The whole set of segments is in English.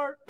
part.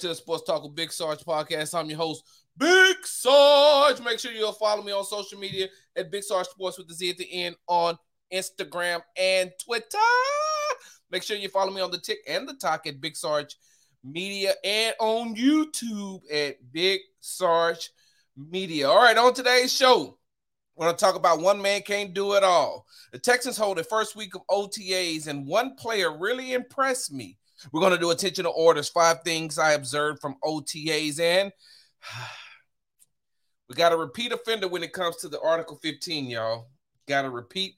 Into the Sports Talk with Big Sarge podcast. I'm your host, Big Sarge. Make sure you'll follow me on social media at Big Sarge Sports with the Z at the end on Instagram and Twitter. Make sure you follow me on the Tick and the Talk at Big Sarge Media and on YouTube at Big Sarge Media. All right, on today's show, we're going to talk about one man can't do it all. The Texans hold the first week of OTAs, and one player really impressed me. We're going to do attention to orders, five things I observed from OTAs, and we got a repeat offender when it comes to the Article 15, y'all. Got a repeat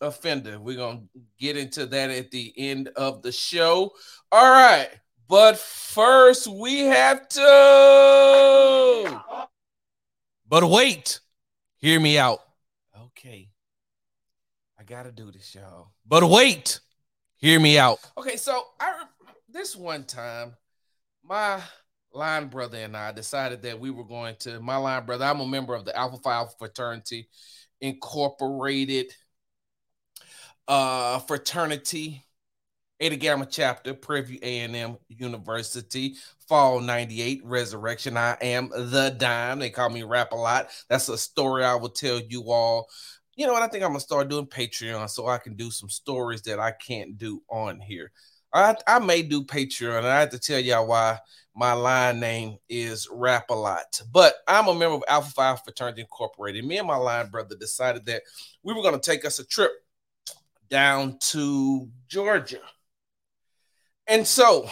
offender. We're going to get into that at the end of the show. All right. But first, we have to. But wait, hear me out. Okay. I got to do this, y'all. But wait, hear me out. Okay. So, I this one time, my line brother and I decided that we were going to. My line brother, I'm a member of the Alpha Phi Alpha Fraternity Incorporated uh, fraternity, Eta Gamma chapter, Prairie View A&M University, Fall 98, Resurrection. I am the dime. They call me rap a lot. That's a story I will tell you all. You know what? I think I'm gonna start doing Patreon so I can do some stories that I can't do on here. I, I may do Patreon, and I have to tell y'all why my line name is Rap a Lot. But I'm a member of Alpha Phi Fraternity Incorporated. Me and my line brother decided that we were going to take us a trip down to Georgia. And so,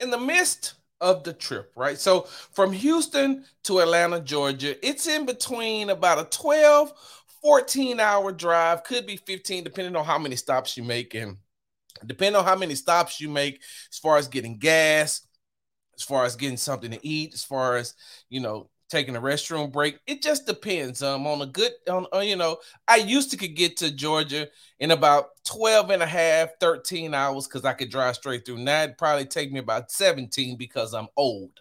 in the midst of the trip, right? So, from Houston to Atlanta, Georgia, it's in between about a 12, 14 hour drive, could be 15, depending on how many stops you make. And depending on how many stops you make, as far as getting gas, as far as getting something to eat, as far as, you know, taking a restroom break. It just depends. Um, on a good, on, on, you know, I used to could get to Georgia in about 12 and a half, 13 hours because I could drive straight through. Now it'd probably take me about 17 because I'm old.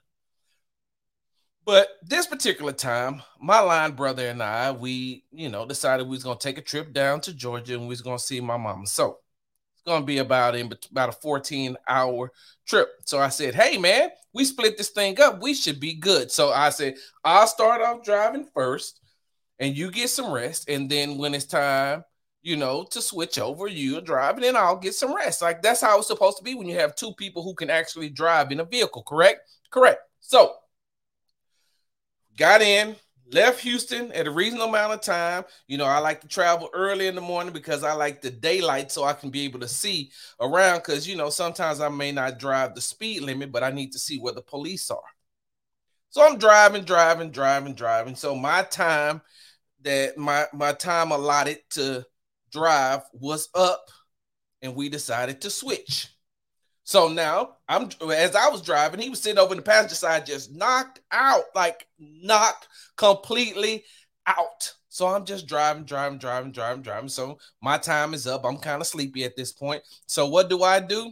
But this particular time, my line brother and I, we, you know, decided we was gonna take a trip down to Georgia and we was gonna see my mama. So it's gonna be about in about a 14 hour trip. So I said, hey man, we split this thing up. We should be good. So I said, I'll start off driving first, and you get some rest. And then when it's time, you know, to switch over, you drive, and then I'll get some rest. Like that's how it's supposed to be when you have two people who can actually drive in a vehicle, correct? Correct. So got in, left Houston at a reasonable amount of time. You know, I like to travel early in the morning because I like the daylight so I can be able to see around. Because, you know, sometimes I may not drive the speed limit, but I need to see where the police are. So I'm driving, driving, driving, driving. So my time that my my time allotted to drive was up and we decided to switch. So now I'm as I was driving, he was sitting over in the passenger side, just knocked out, like knocked completely out. So I'm just driving, driving, driving, driving, driving. So my time is up. I'm kind of sleepy at this point. So what do I do?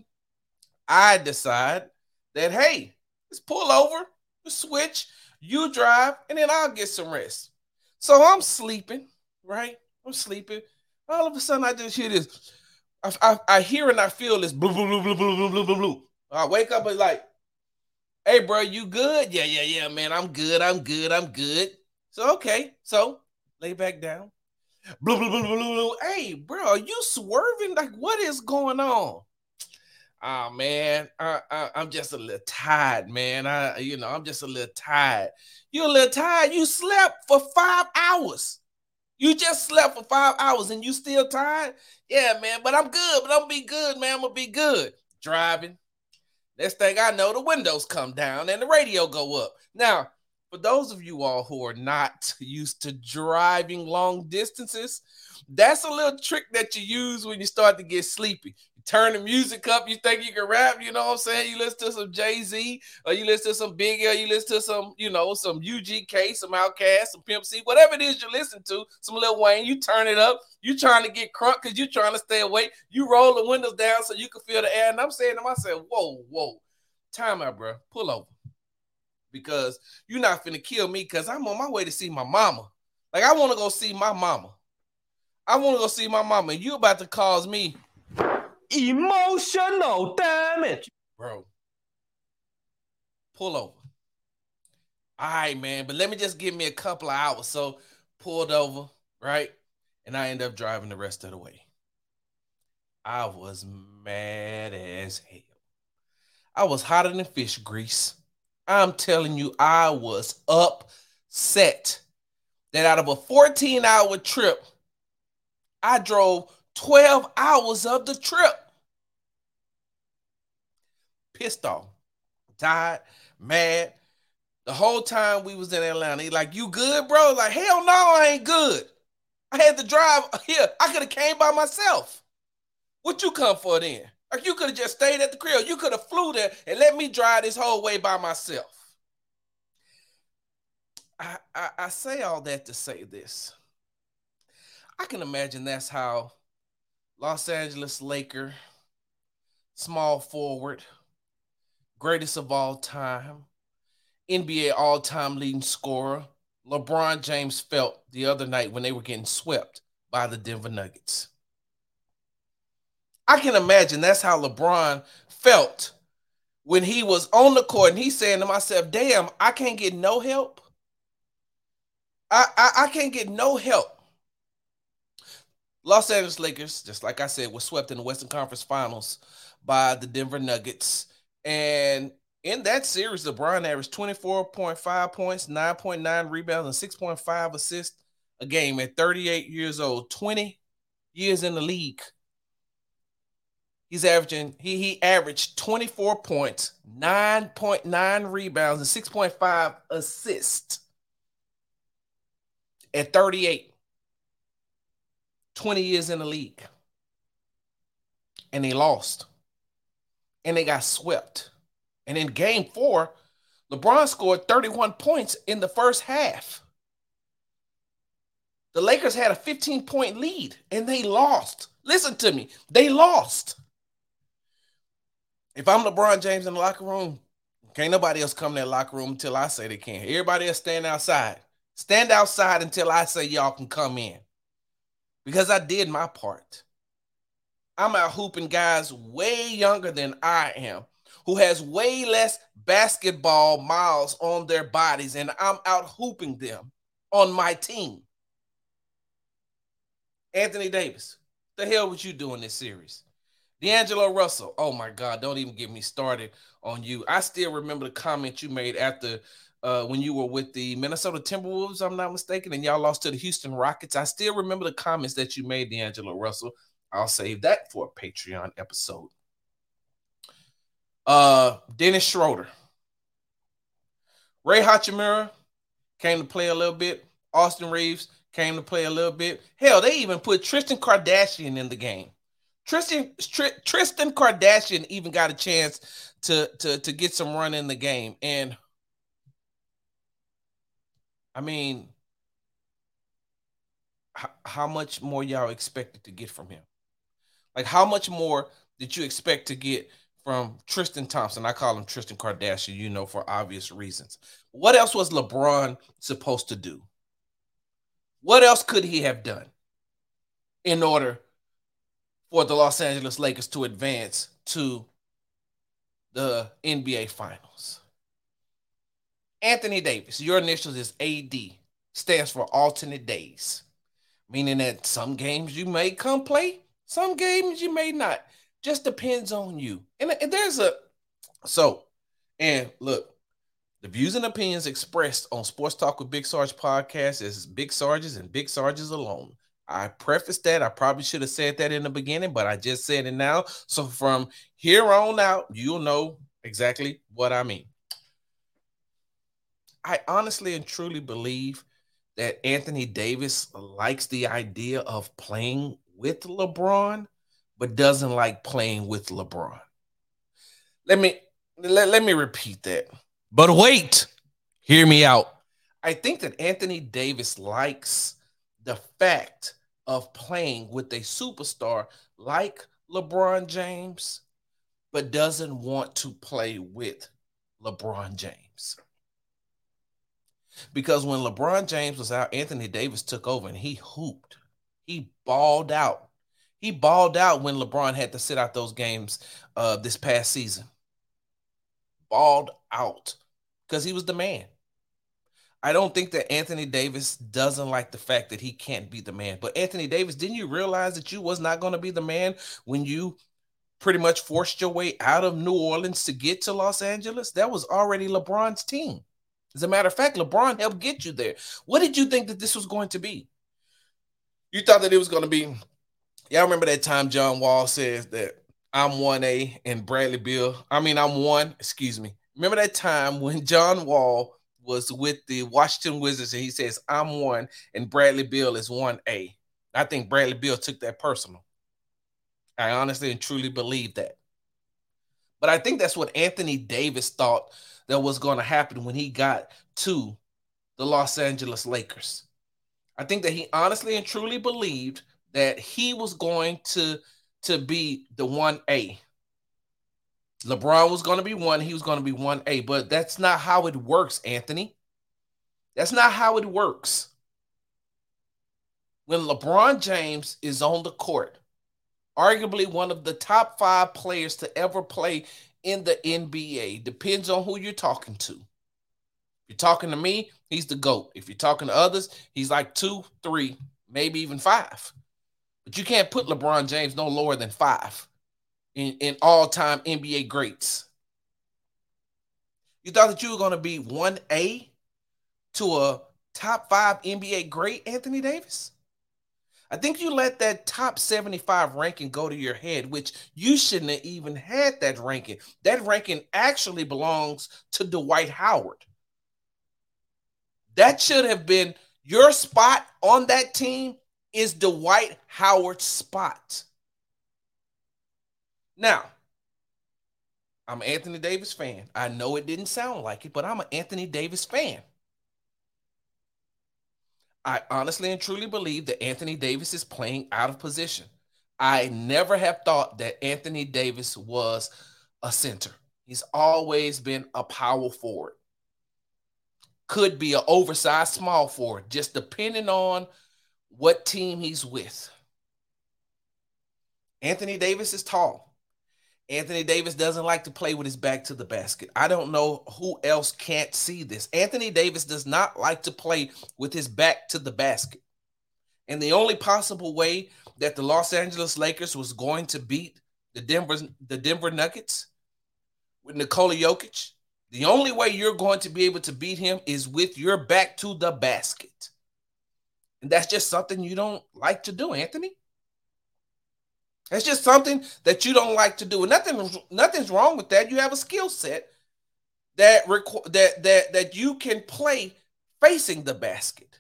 I decide that hey, let's pull over, switch, you drive, and then I'll get some rest. So I'm sleeping, right? I'm sleeping. All of a sudden, I just hear this. I, I, I hear and I feel this blue, blue, blue, blue, blue, blue, blue, blue, blue. I wake up and like, hey, bro, you good? Yeah, yeah, yeah, man. I'm good. I'm good. I'm good. So okay. So lay back down. Blue, blue, blue, blue, blue. Hey, bro, are you swerving? Like, what is going on? Oh man, I, I, I'm just a little tired, man. I, you know, I'm just a little tired. You're a little tired? You slept for five hours. You just slept for five hours and you still tired? Yeah, man, but I'm good. But I'm gonna be good, man. I'm gonna be good. Driving. Next thing I know, the windows come down and the radio go up. Now, for those of you all who are not used to driving long distances, that's a little trick that you use when you start to get sleepy turn the music up. You think you can rap, you know what I'm saying? You listen to some Jay-Z, or you listen to some Big L, you listen to some, you know, some UGK, some Outkast, some Pimp C, whatever it is you listen to, some Lil Wayne, you turn it up. You trying to get crunk because you trying to stay awake. You roll the windows down so you can feel the air. And I'm saying to myself, whoa, whoa, time out, bro. Pull over. Because you're not finna kill me because I'm on my way to see my mama. Like I want to go see my mama. I want to go see my mama. And you about to cause me Emotional damage. Bro. Pull over. All right, man. But let me just give me a couple of hours. So pulled over, right? And I end up driving the rest of the way. I was mad as hell. I was hotter than fish grease. I'm telling you, I was upset that out of a 14 hour trip, I drove 12 hours of the trip pissed off, tired, mad. The whole time we was in Atlanta, he like, "You good, bro?" Like, hell no, I ain't good. I had to drive here. I could have came by myself. What you come for then? Like you could have just stayed at the crib. You could have flew there and let me drive this whole way by myself. I, I, I say all that to say this. I can imagine that's how Los Angeles Laker, small forward, greatest of all time, NBA all time leading scorer, LeBron James felt the other night when they were getting swept by the Denver Nuggets. I can imagine that's how LeBron felt when he was on the court and he's saying to myself, damn, I can't get no help. I, I, I can't get no help. Los Angeles Lakers, just like I said, were swept in the Western Conference Finals by the Denver Nuggets. And in that series, LeBron averaged 24.5 points, 9.9 rebounds, and 6.5 assists a game at 38 years old, 20 years in the league. He's averaging, he, he averaged 24 points, 9.9 rebounds, and 6.5 assists at 38. 20 years in the league. And they lost and they got swept. And in game four, LeBron scored 31 points in the first half. The Lakers had a 15 point lead and they lost. Listen to me, they lost. If I'm LeBron James in the locker room, can't nobody else come in that locker room until I say they can. Everybody else stand outside. Stand outside until I say y'all can come in. Because I did my part. I'm out hooping guys way younger than I am, who has way less basketball miles on their bodies, and I'm out hooping them on my team. Anthony Davis, the hell was you doing this series? D'Angelo Russell, oh my God, don't even get me started on you. I still remember the comment you made after uh, when you were with the Minnesota Timberwolves, I'm not mistaken, and y'all lost to the Houston Rockets. I still remember the comments that you made, D'Angelo Russell. I'll save that for a Patreon episode. Uh, Dennis Schroeder. Rui Hachimura came to play a little bit. Austin Reaves came to play a little bit. Hell, they even put Tristan Kardashian in the game. Tristan Tr- Tristan Kardashian even got a chance to, to, to get some run in the game. And I mean, h- how much more y'all expected to get from him? Like, how much more did you expect to get from Tristan Thompson? I call him Tristan Kardashian, you know, for obvious reasons. What else was LeBron supposed to do? What else could he have done in order for the Los Angeles Lakers to advance to the NBA Finals? Anthony Davis, your initials is AD, stands for alternate days, meaning that some games you may come play, some games you may not. Just depends on you. And, and there's a so and look, the views and opinions expressed on Sports Talk with Big Sarge podcast is Big Sarge's and Big Sarge's alone. I prefaced that. I probably should have said that in the beginning, but I just said it now. So from here on out, you'll know exactly what I mean. I honestly and truly believe that Anthony Davis likes the idea of playing with LeBron, but doesn't like playing with LeBron. Let me let, let me repeat that. But wait, hear me out. I think that Anthony Davis likes the fact of playing with a superstar like LeBron James, but doesn't want to play with LeBron James. Because when LeBron James was out, Anthony Davis took over and he hooped. He balled out. He balled out when LeBron had to sit out those games uh, this past season. Balled out because he was the man. I don't think that Anthony Davis doesn't like the fact that he can't be the man. But Anthony Davis, didn't you realize that you was not going to be the man when you pretty much forced your way out of New Orleans to get to Los Angeles? That was already LeBron's team. As a matter of fact, LeBron helped get you there. What did you think that this was going to be? You thought that it was going to be. Y'all remember that time John Wall says that I'm 1A and Bradley Beal. I mean, I'm one, excuse me. Remember that time when John Wall was with the Washington Wizards, and he says, I'm one, and Bradley Beal is 1A. I think Bradley Beal took that personal. I honestly and truly believe that. But I think that's what Anthony Davis thought that was going to happen when he got to the Los Angeles Lakers. I think that he honestly and truly believed that he was going to, to be the 1A. LeBron was going to be one, he was going to be 1A, but that's not how it works, Anthony. That's not how it works. When LeBron James is on the court, arguably one of the top five players to ever play in the NBA, depends on who you're talking to. You're talking to me, he's the GOAT. If you're talking to others, he's like two, three, maybe even five. But you can't put LeBron James no lower than five in, in all time NBA greats. You thought that you were going to be 1A to a top five NBA great, Anthony Davis? I think you let that top 75 ranking go to your head, which you shouldn't have even had that ranking. That ranking actually belongs to Dwight Howard. That should have been your spot on that team is Dwight Howard's spot. Now, I'm an Anthony Davis fan. I know it didn't sound like it, but I'm an Anthony Davis fan. I honestly and truly believe that Anthony Davis is playing out of position. I never have thought that Anthony Davis was a center. He's always been a power forward. Could be an oversized small forward, just depending on what team he's with. Anthony Davis is tall. Anthony Davis doesn't like to play with his back to the basket. I don't know who else can't see this. Anthony Davis does not like to play with his back to the basket. And the only possible way that the Los Angeles Lakers was going to beat the Denver the Denver Nuggets with Nikola Jokic, the only way you're going to be able to beat him is with your back to the basket. And that's just something you don't like to do, Anthony. It's just something that you don't like to do. Nothing, nothing's wrong with that. You have a skill set that that that that you can play facing the basket.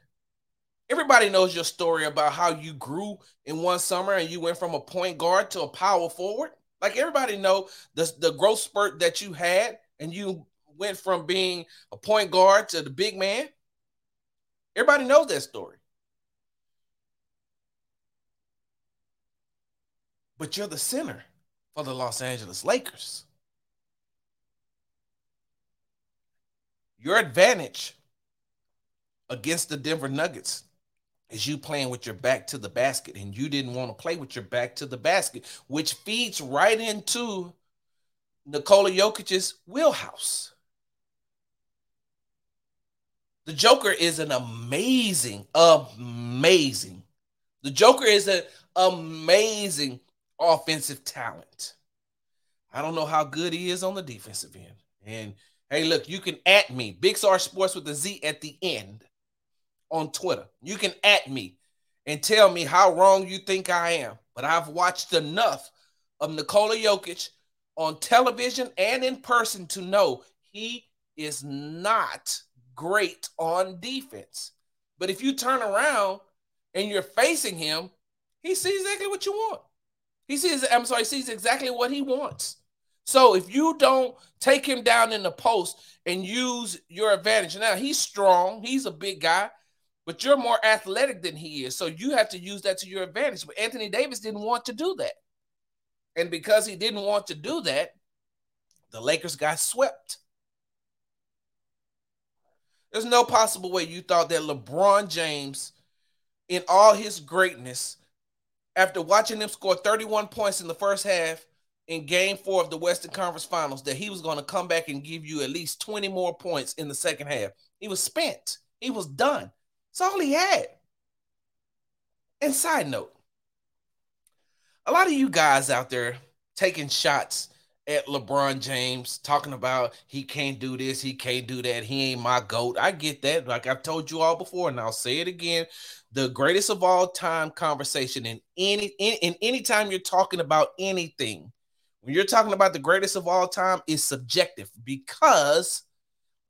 Everybody knows your story about how you grew in one summer and you went from a point guard to a power forward. Like everybody know the the growth spurt that you had, and you went from being a point guard to the big man. Everybody knows that story. but you're the center for the Los Angeles Lakers. Your advantage against the Denver Nuggets is you playing with your back to the basket, and you didn't want to play with your back to the basket, which feeds right into Nikola Jokic's wheelhouse. The Joker is an amazing, amazing. The Joker is an amazing offensive talent. I don't know how good he is on the defensive end. And hey, look, you can at me, Big Sarge Sports with a Z at the end on Twitter. You can at me and tell me how wrong you think I am. But I've watched enough of Nikola Jokic on television and in person to know he is not great on defense. But if you turn around and you're facing him, he sees exactly what you want. He sees, I'm sorry, he sees exactly what he wants. So if you don't take him down in the post and use your advantage, now he's strong, he's a big guy, but you're more athletic than he is. So you have to use that to your advantage. But Anthony Davis didn't want to do that. And because he didn't want to do that, the Lakers got swept. There's no possible way you thought that LeBron James, in all his greatness, after watching him score 31 points in the first half in game four of the Western Conference Finals, that he was going to come back and give you at least 20 more points in the second half. He was spent, he was done. That's all he had. And side note, a lot of you guys out there taking shots at LeBron James, talking about he can't do this, he can't do that, he ain't my GOAT. I get that. Like I've told you all before, and I'll say it again. The greatest of all time conversation in any in, in any time you're talking about anything, when you're talking about the greatest of all time, is subjective because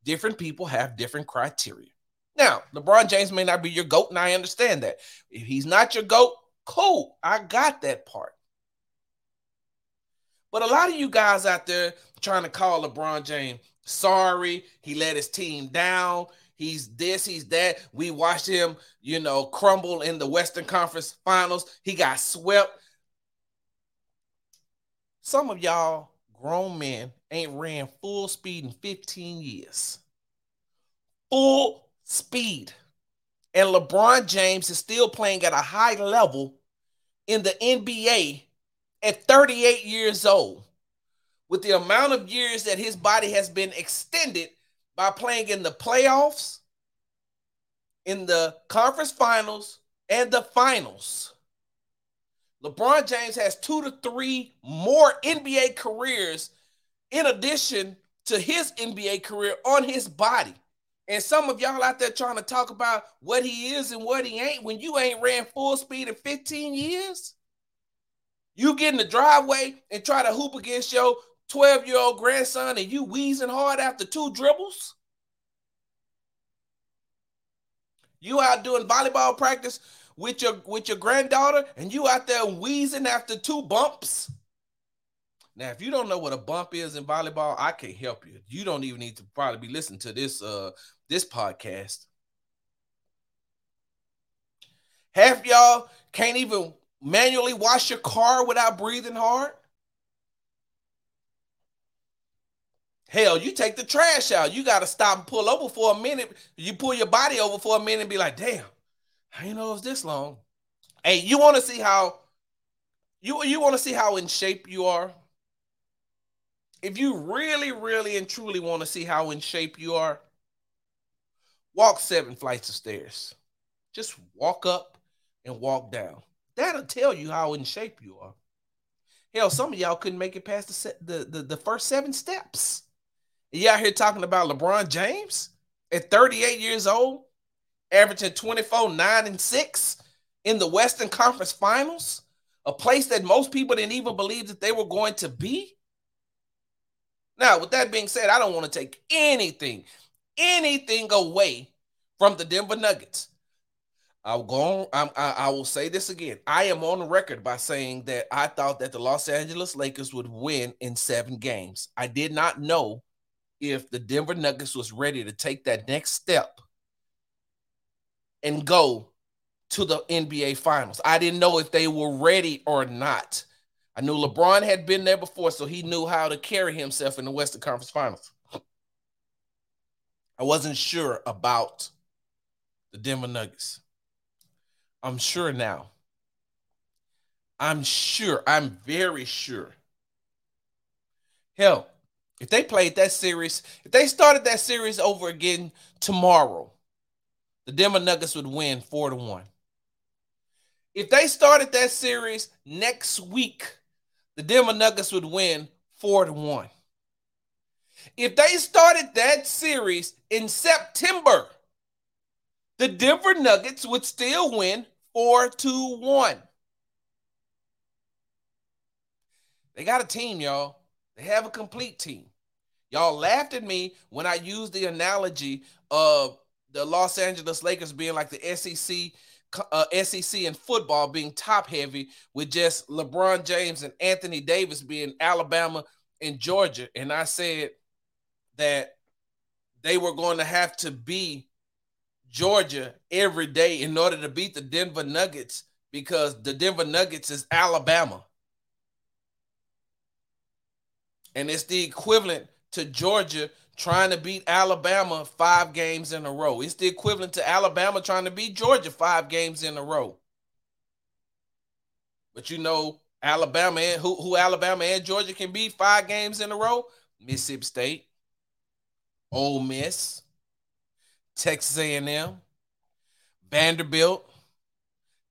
different people have different criteria. Now, LeBron James may not be your GOAT, and I understand that. If he's not your GOAT, cool. I got that part. But a lot of you guys out there trying to call LeBron James sorry, he let his team down. He's this, he's that. We watched him, you know, crumble in the Western Conference Finals. He got swept. Some of y'all grown men ain't ran full speed in 15 years. Full speed. And LeBron James is still playing at a high level in the NBA at 38 years old. With the amount of years that his body has been extended by playing in the playoffs, in the conference finals, and the finals. LeBron James has two to three more NBA careers in addition to his NBA career on his body. And some of y'all out there trying to talk about what he is and what he ain't when you ain't ran full speed in 15 years. You get in the driveway and try to hoop against your 12 year old grandson and you wheezing hard after two dribbles. You out doing volleyball practice with your with your granddaughter and you out there wheezing after two bumps. Now, if you don't know what a bump is in volleyball, I can't help you. You don't even need to probably be listening to this uh this podcast. Half y'all can't even manually wash your car without breathing hard. Hell, you take the trash out. You got to stop and pull over for a minute. You pull your body over for a minute and be like, damn, I didn't know it was this long. Hey, you want to see how you you want to see how in shape you are? If you really, really and truly want to see how in shape you are, walk seven flights of stairs. Just walk up and walk down. That'll tell you how in shape you are. Hell, some of y'all couldn't make it past the the, the, the first seven steps. You out here talking about LeBron James at 38 years old, averaging 24, 9, and 6 in the Western Conference Finals, a place that most people didn't even believe that they were going to be. Now, with that being said, I don't want to take anything, anything away from the Denver Nuggets. I'll go on, I, I will say this again. I am on the record by saying that I thought that the Los Angeles Lakers would win in seven games. I did not know if the Denver Nuggets was ready to take that next step and go to the NBA Finals. I didn't know if they were ready or not. I knew LeBron had been there before, so he knew how to carry himself in the Western Conference Finals. I wasn't sure about the Denver Nuggets. I'm sure now. I'm sure. I'm very sure. Hell, if they played that series, if they started that series over again tomorrow, the Denver Nuggets would win four to one. If they started that series next week, the Denver Nuggets would win four to one. If they started that series in September, the Denver Nuggets would still win four to one. They got a team, y'all. They have a complete team. Y'all laughed at me when I used the analogy of the Los Angeles Lakers being like the SEC uh, SEC in football being top heavy with just LeBron James and Anthony Davis being Alabama and Georgia. And I said that they were going to have to be Georgia every day in order to beat the Denver Nuggets because the Denver Nuggets is Alabama. And it's the equivalent to Georgia trying to beat Alabama five games in a row. It's the equivalent to Alabama trying to beat Georgia five games in a row. But you know, Alabama and who, who Alabama and Georgia can beat five games in a row? Mississippi State, Ole Miss, Texas A&M, Vanderbilt,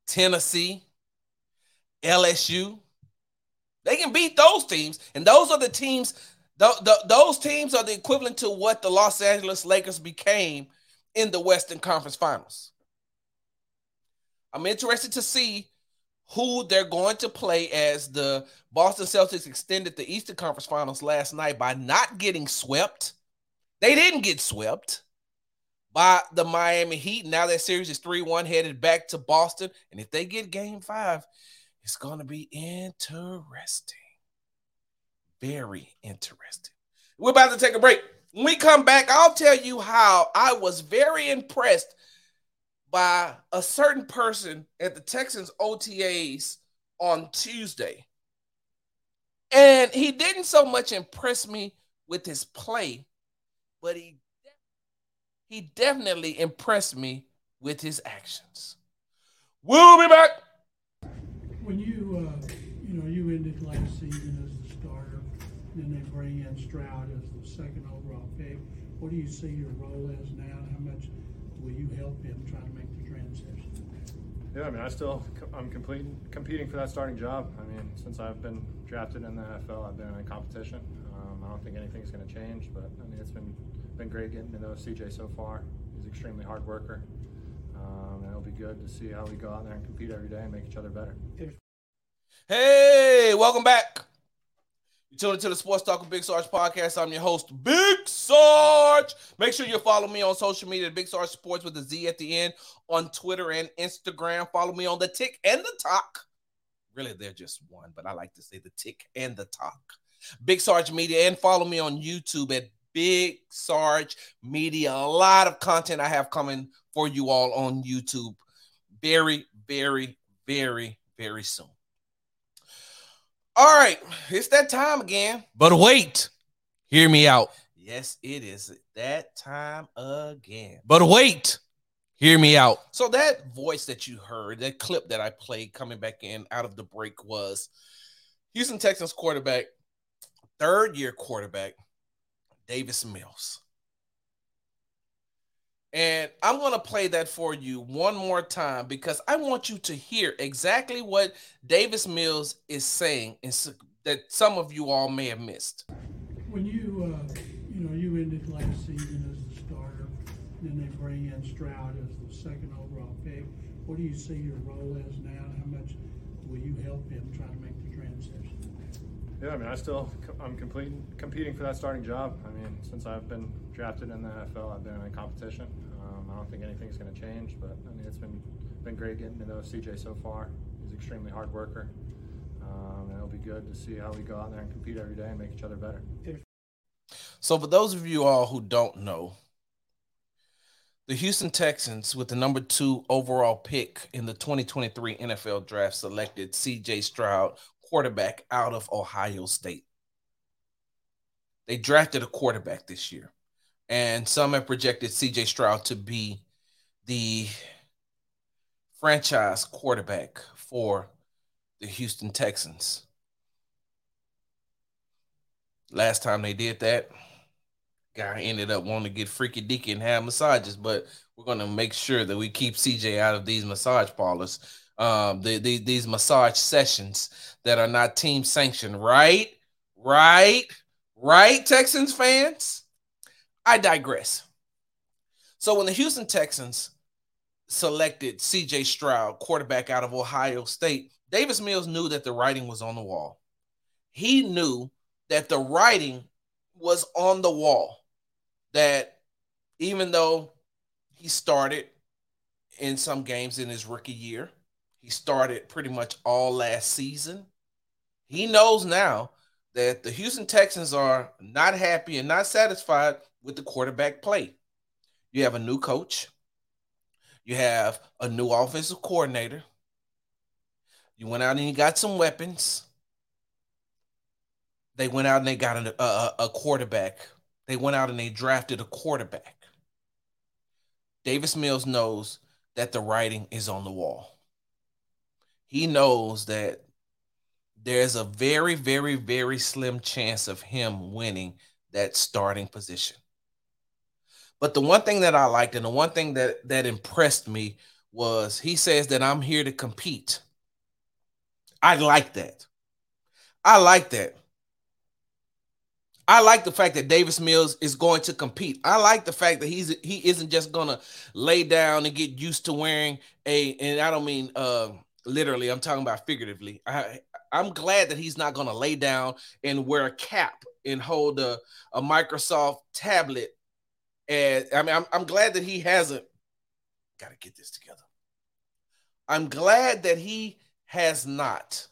Tennessee, LSU. They can beat those teams, and those are the teams those teams are the equivalent to what the Los Angeles Lakers became in the Western Conference Finals. I'm interested to see who they're going to play as the Boston Celtics extended the Eastern Conference Finals last night by not getting swept. They didn't get swept by the Miami Heat. Now that series is 3 1 headed back to Boston. And if they get game five, it's going to be interesting. Very interesting. We're about to take a break. When we come back, I'll tell you how I was very impressed by a certain person at the Texans OTAs on Tuesday. And he didn't so much impress me with his play, but he he definitely impressed me with his actions. We'll be back. When you uh, you know you ended last season as the starter, then they bring in Stroud as the second overall pick. What do you see your role as now, and how much will you help him try to make the transition? Yeah, I mean, I still I'm completing competing for that starting job. I mean, since I've been drafted in the NFL, I've been in competition. Um, I don't think anything's going to change, but I mean, it's been been great getting to know CJ so far. He's an extremely hard worker, um, and it'll be good to see how we go out there and compete every day and make each other better. Hey, welcome back. You tune into the Sports Talk with Big Sarge podcast. I'm your host, Big Sarge. Make sure you follow me on social media, Big Sarge Sports with a Z at the end on Twitter and Instagram. Follow me on the Tick and the Talk. Really, they're just one, but I like to say the Tick and the Talk. Big Sarge Media, and follow me on YouTube at Big Sarge Media. A lot of content I have coming for you all on YouTube very, very, very, very soon. All right, it's that time again. But wait, hear me out. Yes, it is that time again. But wait, hear me out. So that voice that you heard, that clip that I played coming back in out of the break was Houston Texans quarterback, third year quarterback, Davis Mills. And I'm going to play that for you one more time because I want you to hear exactly what Davis Mills is saying and that some of you all may have missed. When you, uh, you know, you ended last season as the starter, then they bring in Stroud as the second overall pick. What do you see your role as now? How much will you help him try to make the transition? Yeah, I mean, I still I'm competing competing for that starting job. I mean, since I've been drafted in the NFL, I've been in competition. Um, I don't think anything's going to change, but I mean, it's been been great getting to know CJ so far. He's an extremely hard worker, um, and it'll be good to see how we go out there and compete every day and make each other better. So, for those of you all who don't know, the Houston Texans, with the number two overall pick in the 2023 NFL draft, selected CJ Stroud, quarterback out of Ohio State. They drafted a quarterback this year and some have projected CJ Stroud to be the franchise quarterback for the Houston Texans. Last time they did that, guy ended up wanting to get freaky deaky and have massages, but we're going to make sure that we keep CJ out of these massage parlors, um, the, the, these massage sessions that are not team sanctioned, right? Right? Right, Texans fans? I digress. So when the Houston Texans selected CJ Stroud, quarterback out of Ohio State, Davis Mills knew that the writing was on the wall. He knew that the writing was on the wall. That even though he started in some games in his rookie year. He started pretty much all last season. He knows now that the Houston Texans are not happy and not satisfied with the quarterback play. You have a new coach, you have a new offensive coordinator. You went out and you got some weapons. They went out and they got a, a, a quarterback. They went out and they drafted a quarterback. Davis Mills knows that the writing is on the wall. He knows that there's a very, very, very slim chance of him winning that starting position. But the one thing that I liked and the one thing that that impressed me was he says that I'm here to compete. I like that. I like that. I like the fact that Davis Mills is going to compete. I like the fact that he's he isn't just gonna lay down and get used to wearing a and I don't mean uh literally, I'm talking about figuratively. I I'm glad that he's not gonna lay down and wear a cap and hold a, a Microsoft tablet. And I mean I'm I'm glad that he hasn't gotta get this together. I'm glad that he has not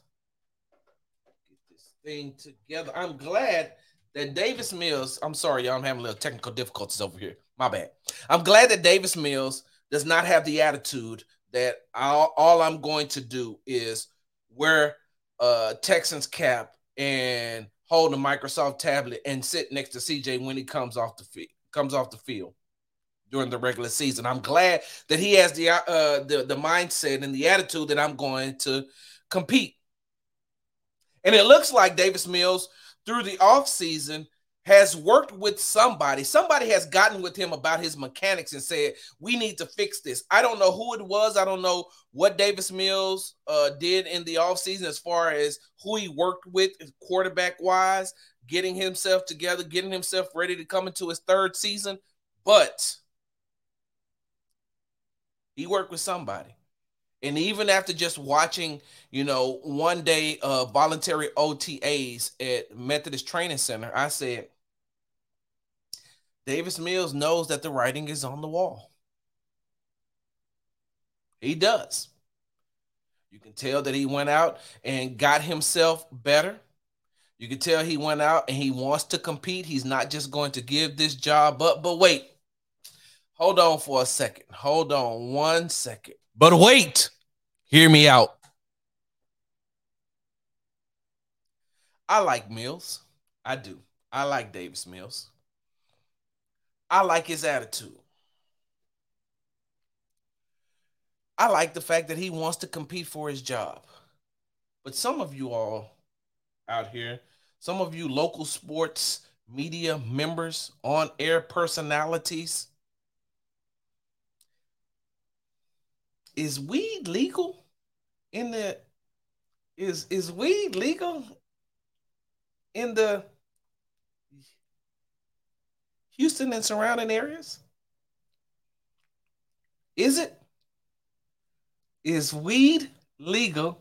get this thing together. I'm glad that Davis Mills, I'm sorry, y'all, I'm having a little technical difficulties over here. My bad. I'm glad that Davis Mills does not have the attitude that all I'm going to do is wear a Texans cap and hold a Microsoft tablet and sit next to CJ when he comes off the field, comes off the field during the regular season. I'm glad that he has the uh the, the mindset and the attitude that I'm going to compete. And it looks like Davis Mills through the offseason has worked with somebody. Somebody has gotten with him about his mechanics and said, "We need to fix this." I don't know who it was. I don't know what Davis Mills uh, did in the offseason as far as who he worked with quarterback wise, getting himself together, getting himself ready to come into his third season. But he worked with somebody. And even after just watching, you know, one day uh voluntary OTAs at Methodist Training Center, I said, Davis Mills knows that the writing is on the wall. He does. You can tell that he went out and got himself better. You can tell he went out and he wants to compete. He's not just going to give this job up. But wait, hold on for a second. Hold on one second. But wait, hear me out. I like Mills. I do. I like Davis Mills. I like his attitude. I like the fact that he wants to compete for his job. But some of you all out here, some of you local sports media members, on air personalities, is weed legal in the is is weed legal in the Houston and surrounding areas? Is it? Is weed legal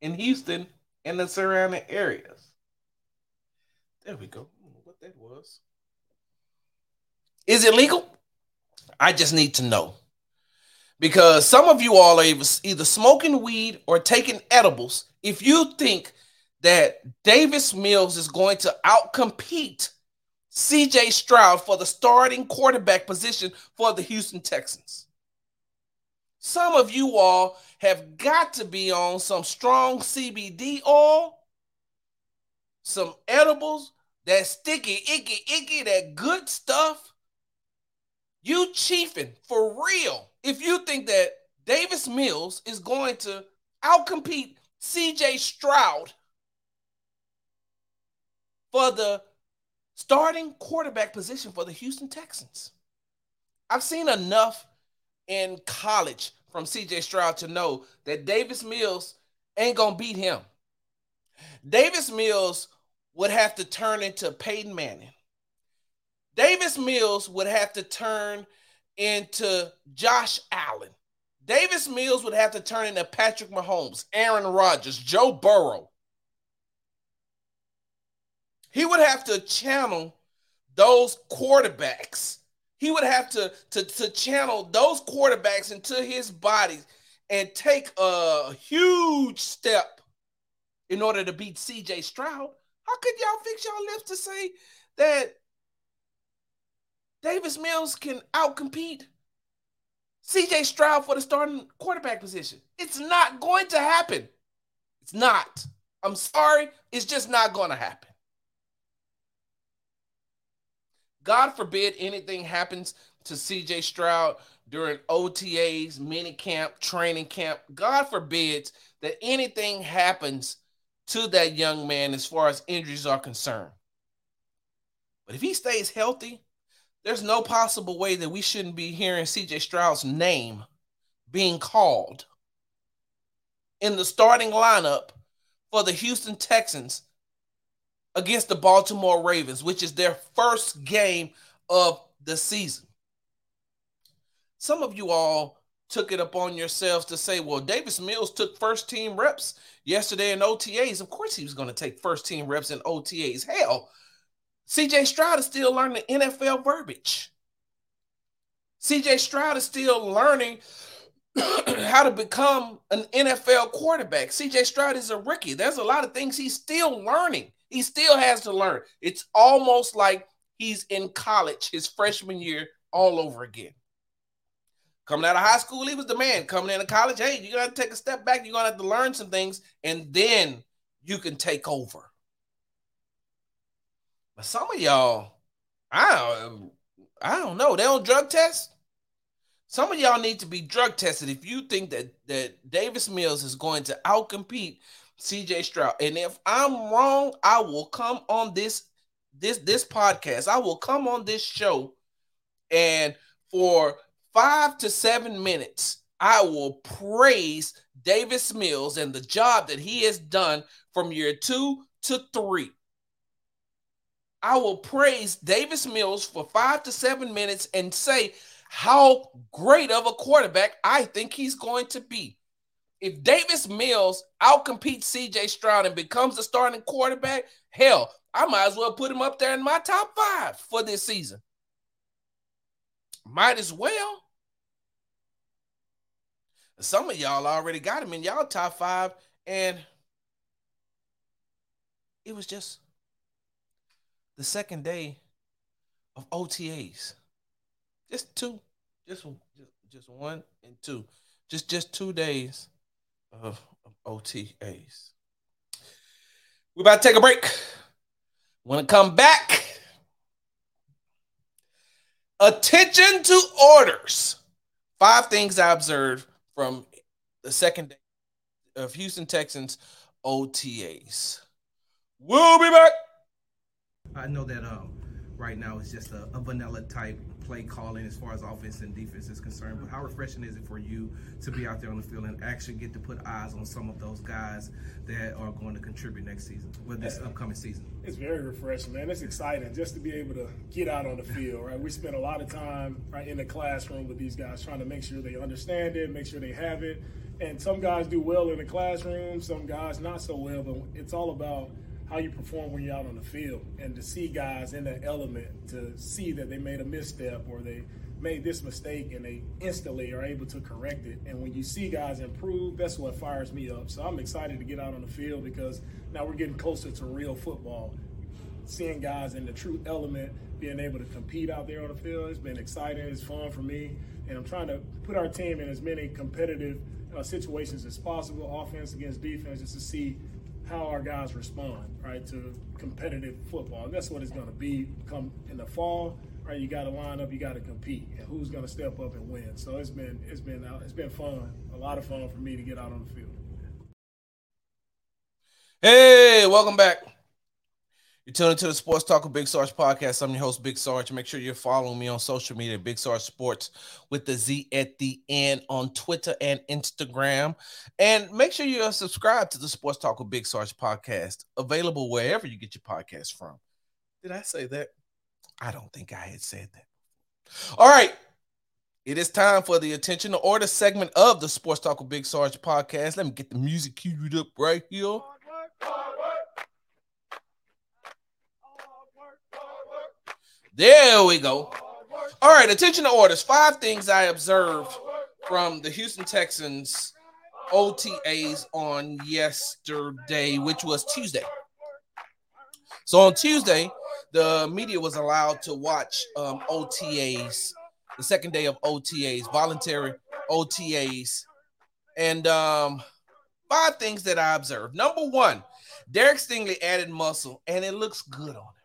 in Houston and the surrounding areas? There we go. what that was. Is it legal? I just need to know because some of you all are either smoking weed or taking edibles if you think that Davis Mills is going to outcompete CJ Stroud for the starting quarterback position for the Houston Texans. Some of you all have got to be on some strong CBD oil, some edibles, that sticky, icky, icky, that good stuff. You chiefing for real if you think that Davis Mills is going to outcompete CJ Stroud for the starting quarterback position for the Houston Texans. I've seen enough in college from CJ Stroud to know that Davis Mills ain't going to beat him. Davis Mills would have to turn into Peyton Manning. Davis Mills would have to turn into Josh Allen. Davis Mills would have to turn into Patrick Mahomes, Aaron Rodgers, Joe Burrow. He would have to channel those quarterbacks He would have to, to, to channel those quarterbacks into his body and take a huge step in order to beat CJ Stroud. How could y'all fix y'all lips to say that Davis Mills can outcompete CJ Stroud for the starting quarterback position? It's not going to happen. It's not. I'm sorry. It's just not going to happen. God forbid anything happens to CJ Stroud during OTAs, mini camp, training camp. God forbid that anything happens to that young man as far as injuries are concerned. But if he stays healthy, there's no possible way that we shouldn't be hearing CJ Stroud's name being called in the starting lineup for the Houston Texans against the Baltimore Ravens, which is their first game of the season. Some of you all took it upon yourselves to say, well, Davis Mills took first team reps yesterday in OTAs. Of course, he was going to take first team reps in OTAs. Hell, CJ Stroud is still learning NFL verbiage. CJ Stroud is still learning how to become an NFL quarterback. CJ Stroud is a rookie. There's a lot of things he's still learning. He still has to learn. It's almost like he's in college his freshman year all over again. Coming out of high school, he was the man. Coming into college, hey, you got to take a step back. You're going to have to learn some things, and then you can take over. But some of y'all, I don't, I don't know. They don't drug test. Some of y'all need to be drug tested if you think that that Davis Mills is going to outcompete CJ Stroud. And if I'm wrong, I will come on this this this podcast. I will come on this show and for 5 to 7 minutes I will praise Davis Mills and the job that he has done from year 2 to 3. I will praise Davis Mills for 5 to 7 minutes and say how great of a quarterback I think he's going to be. If Davis Mills outcompetes CJ Stroud and becomes the starting quarterback, hell, I might as well put him up there in my top five for this season. Might as well. Some of y'all already got him in y'all top five, and it was just the second day of OTAs. Just two, just just just one and two, just just two days of, of OTAs. We're about to take a break. I come back, attention to orders. Five things I observed from the second day of Houston Texans OTAs. We'll be back. I know that um, right now it's just a, a, vanilla type play calling as far as offense and defense is concerned. But how refreshing is it for you to be out there on the field and actually get to put eyes on some of those guys that are going to contribute next season, with this upcoming season? It's very refreshing, man. It's exciting just to be able to get out on the field, right? We spend a lot of time right in the classroom with these guys trying to make sure they understand it, make sure they have it. And some guys do well in the classroom, some guys not so well, but it's all about – how you perform when you're out on the field and to see guys in that element to see that they made a misstep or they made this mistake and they instantly are able to correct it. And when you see guys improve, that's what fires me up. So I'm excited to get out on the field because now we're getting closer to real football. Seeing guys in the true element, being able to compete out there on the field, it's been exciting. It's fun for me. And I'm trying to put our team in as many competitive uh, situations as possible, offense against defense, just to see how our guys respond, right, to competitive football. And that's what it's going to be come in the fall. Right, you got to line up, you got to compete, and who's going to step up and win. So it's been it's been uh, it's been fun, a lot of fun for me to get out on the field. Hey, welcome back. You're tuning to the Sports Talk with Big Sarge podcast. I'm your host, Big Sarge. Make sure you're following me on social media, Big Sarge Sports with the Z at the end on Twitter and Instagram. And make sure you're subscribed to the Sports Talk with Big Sarge podcast, available wherever you get your podcast from. Did I say that? I don't think I had said that. All right. It is time for the attention to order segment of the Sports Talk with Big Sarge podcast. Let me get the music queued up right here. There we go. All right, attention to orders. Five things I observed from the Houston Texans OTAs on yesterday, which was Tuesday. So on Tuesday, the media was allowed to watch um, OTAs, the second day of OTAs, voluntary OTAs, and um, five things that I observed. Number one, Derek Stingley added muscle, and it looks good on him.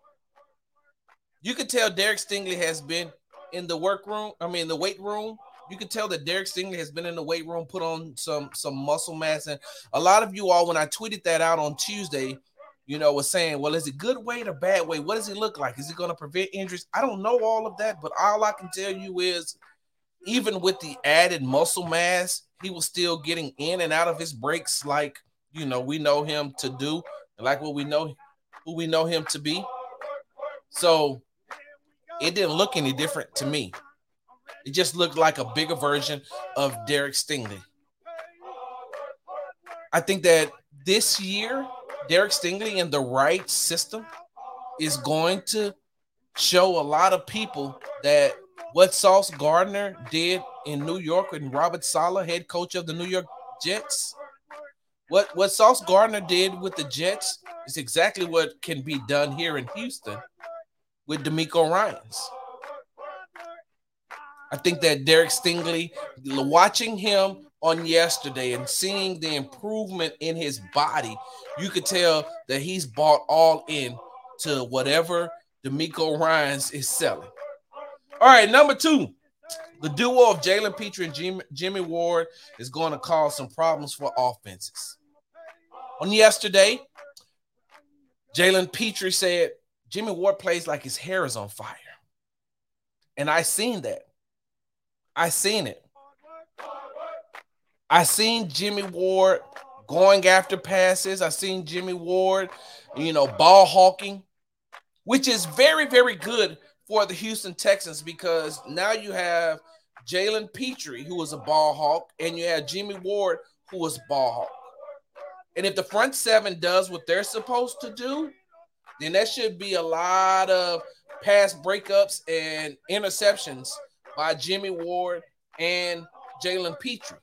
You could tell Derek Stingley has been in the workroom. I mean, the weight room. You can tell that Derek Stingley has been in the weight room, put on some some muscle mass, and a lot of you all, when I tweeted that out on Tuesday, you know, was saying, well, is it good weight or bad weight? What does it look like? Is it going to prevent injuries? I don't know all of that, but all I can tell you is, even with the added muscle mass, he was still getting in and out of his breaks, like you know we know him to do, and like what we know, who we know him to be. So it didn't look any different to me. It just looked like a bigger version of Derek Stingley. I think that this year, Derek Stingley in the right system is going to show a lot of people that what Sauce Gardner did in New York and Robert Saleh, head coach of the New York Jets, what what Sauce Gardner did with the Jets is exactly what can be done here in Houston with DeMeco Ryans. I think that Derek Stingley, watching him on yesterday and seeing the improvement in his body, you could tell that he's bought all in to whatever DeMeco Ryans is selling. All right, number two, the duo of Jalen Pitre and Jimmy, Jimmy Ward is going to cause some problems for offenses. On yesterday, Jalen Pitre said Jimmy Ward plays like his hair is on fire. And I seen that. I seen it. I seen Jimmy Ward going after passes. I seen Jimmy Ward, you know, ball hawking, which is very, very good for the Houston Texans because now you have Jalen Pitre, who was a ball hawk, and you have Jimmy Ward, who was ball hawk. And if the front seven does what they're supposed to do, then that should be a lot of pass breakups and interceptions by Jimmy Ward and Jalen Pitre.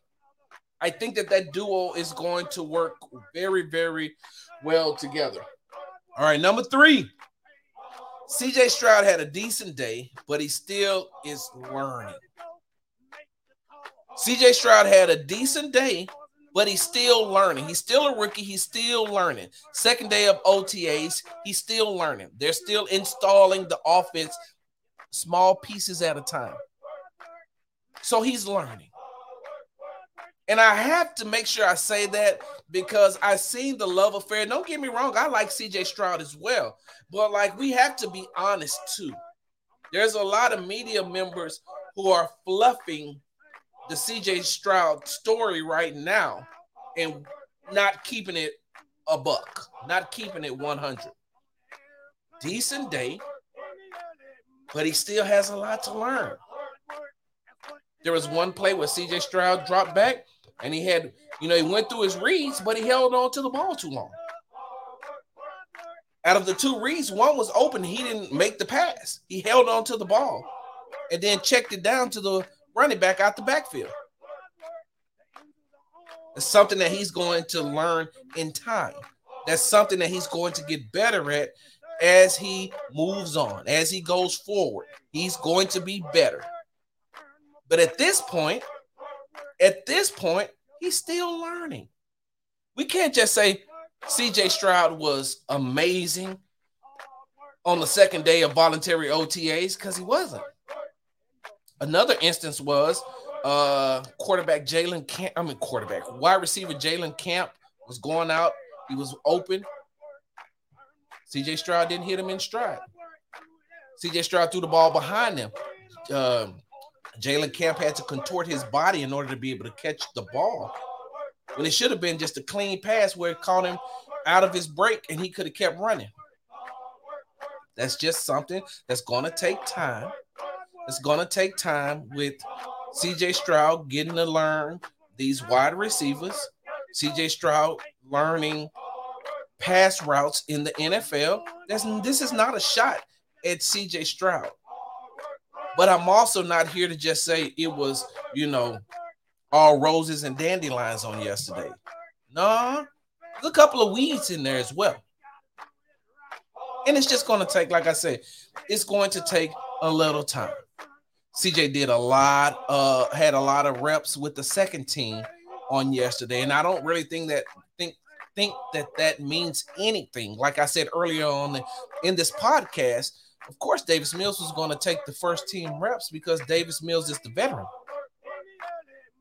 I think that that duo is going to work very, very well together. All right, number three. CJ Stroud had a decent day, but he still is learning. CJ Stroud had a decent day, but he's still learning. He's still a rookie. He's still learning. Second day of OTAs, he's still learning. They're still installing the offense small pieces at a time. So he's learning. And I have to make sure I say that because I've seen the love affair. Don't get me wrong, I like CJ Stroud as well. But like we have to be honest too. There's a lot of media members who are fluffing the CJ Stroud story right now and not keeping it a buck, not keeping it 100. Decent day, but he still has a lot to learn. There was one play where CJ Stroud dropped back and he had, you know, he went through his reads, but he held on to the ball too long. Out of the two reads, one was open. He didn't make the pass. He held on to the ball and then checked it down to the running back out the backfield. It's something that he's going to learn in time. That's something that he's going to get better at as he moves on, as he goes forward. He's going to be better. But at this point, at this point, he's still learning. We can't just say CJ Stroud was amazing on the second day of voluntary OTAs because he wasn't. Another instance was uh quarterback Jalen Camp. I mean quarterback, wide receiver Jalen Camp was going out. He was open. CJ Stroud didn't hit him in stride. CJ Stroud threw the ball behind him. Um, Jalen Camp had to contort his body in order to be able to catch the ball. When it should have been just a clean pass where it caught him out of his break and he could have kept running. That's just something that's going to take time. It's going to take time with CJ Stroud getting to learn these wide receivers, CJ Stroud learning pass routes in the NFL. That's, this is not a shot at CJ Stroud. But I'm also not here to just say it was, you know, all roses and dandelions on yesterday. No, there's a couple of weeds in there as well. And it's just going to take, like I said, it's going to take a little time. CJ did a lot, uh, had a lot of reps with the second team on yesterday, and I don't really think that think think that that means anything. Like I said earlier on in this podcast, of course, Davis Mills was going to take the first team reps because Davis Mills is the veteran,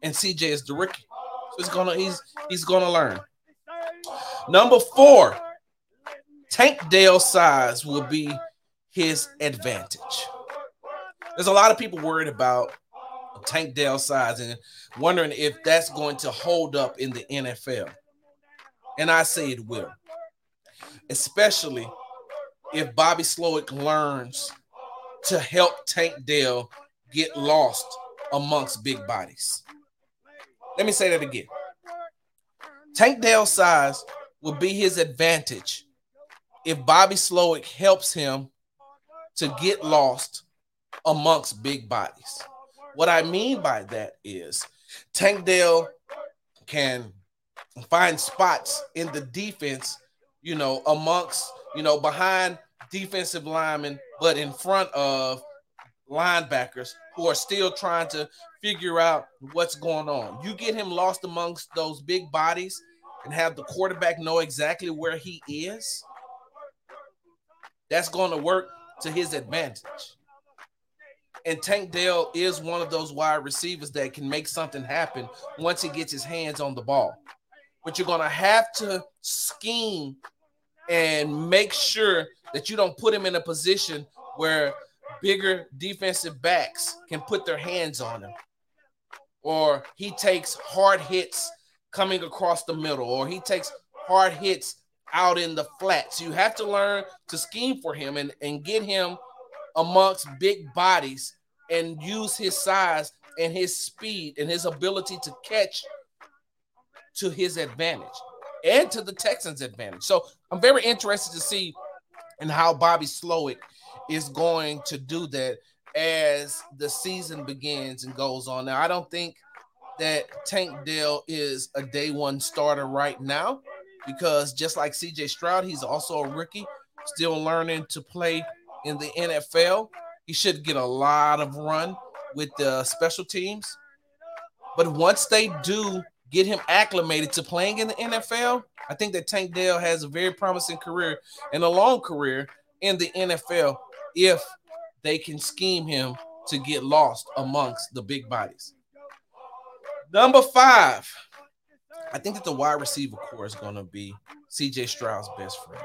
and CJ is the rookie. So he's gonna he's he's gonna learn. Number four, Tank Dell size will be his advantage. There's a lot of people worried about Tank Dell size and wondering if that's going to hold up in the NFL. And I say it will, especially if Bobby Slowik learns to help Tank Dell get lost amongst big bodies. Let me say that again. Tank Dell size will be his advantage if Bobby Slowik helps him to get lost amongst big bodies. What I mean by that is Tank Dell can find spots in the defense, you know, amongst, you know, behind defensive linemen, but in front of linebackers who are still trying to figure out what's going on. You get him lost amongst those big bodies and have the quarterback know exactly where he is. That's going to work to his advantage. And Tank Dell is one of those wide receivers that can make something happen once he gets his hands on the ball. But you're going to have to scheme and make sure that you don't put him in a position where bigger defensive backs can put their hands on him. Or he takes hard hits coming across the middle, or he takes hard hits out in the flats. You have to learn to scheme for him and, and get him amongst big bodies and use his size and his speed and his ability to catch to his advantage and to the Texans' advantage. So I'm very interested to see and how Bobby Slowik is going to do that as the season begins and goes on. Now, I don't think that Tank Dell is a day one starter right now because just like CJ Stroud, he's also a rookie, still learning to play in the NFL. He should get a lot of run with the special teams. But once they do get him acclimated to playing in the NFL, I think that Tank Dell has a very promising career and a long career in the NFL if they can scheme him to get lost amongst the big bodies. Number five, I think that the wide receiver core is going to be CJ Stroud's best friend.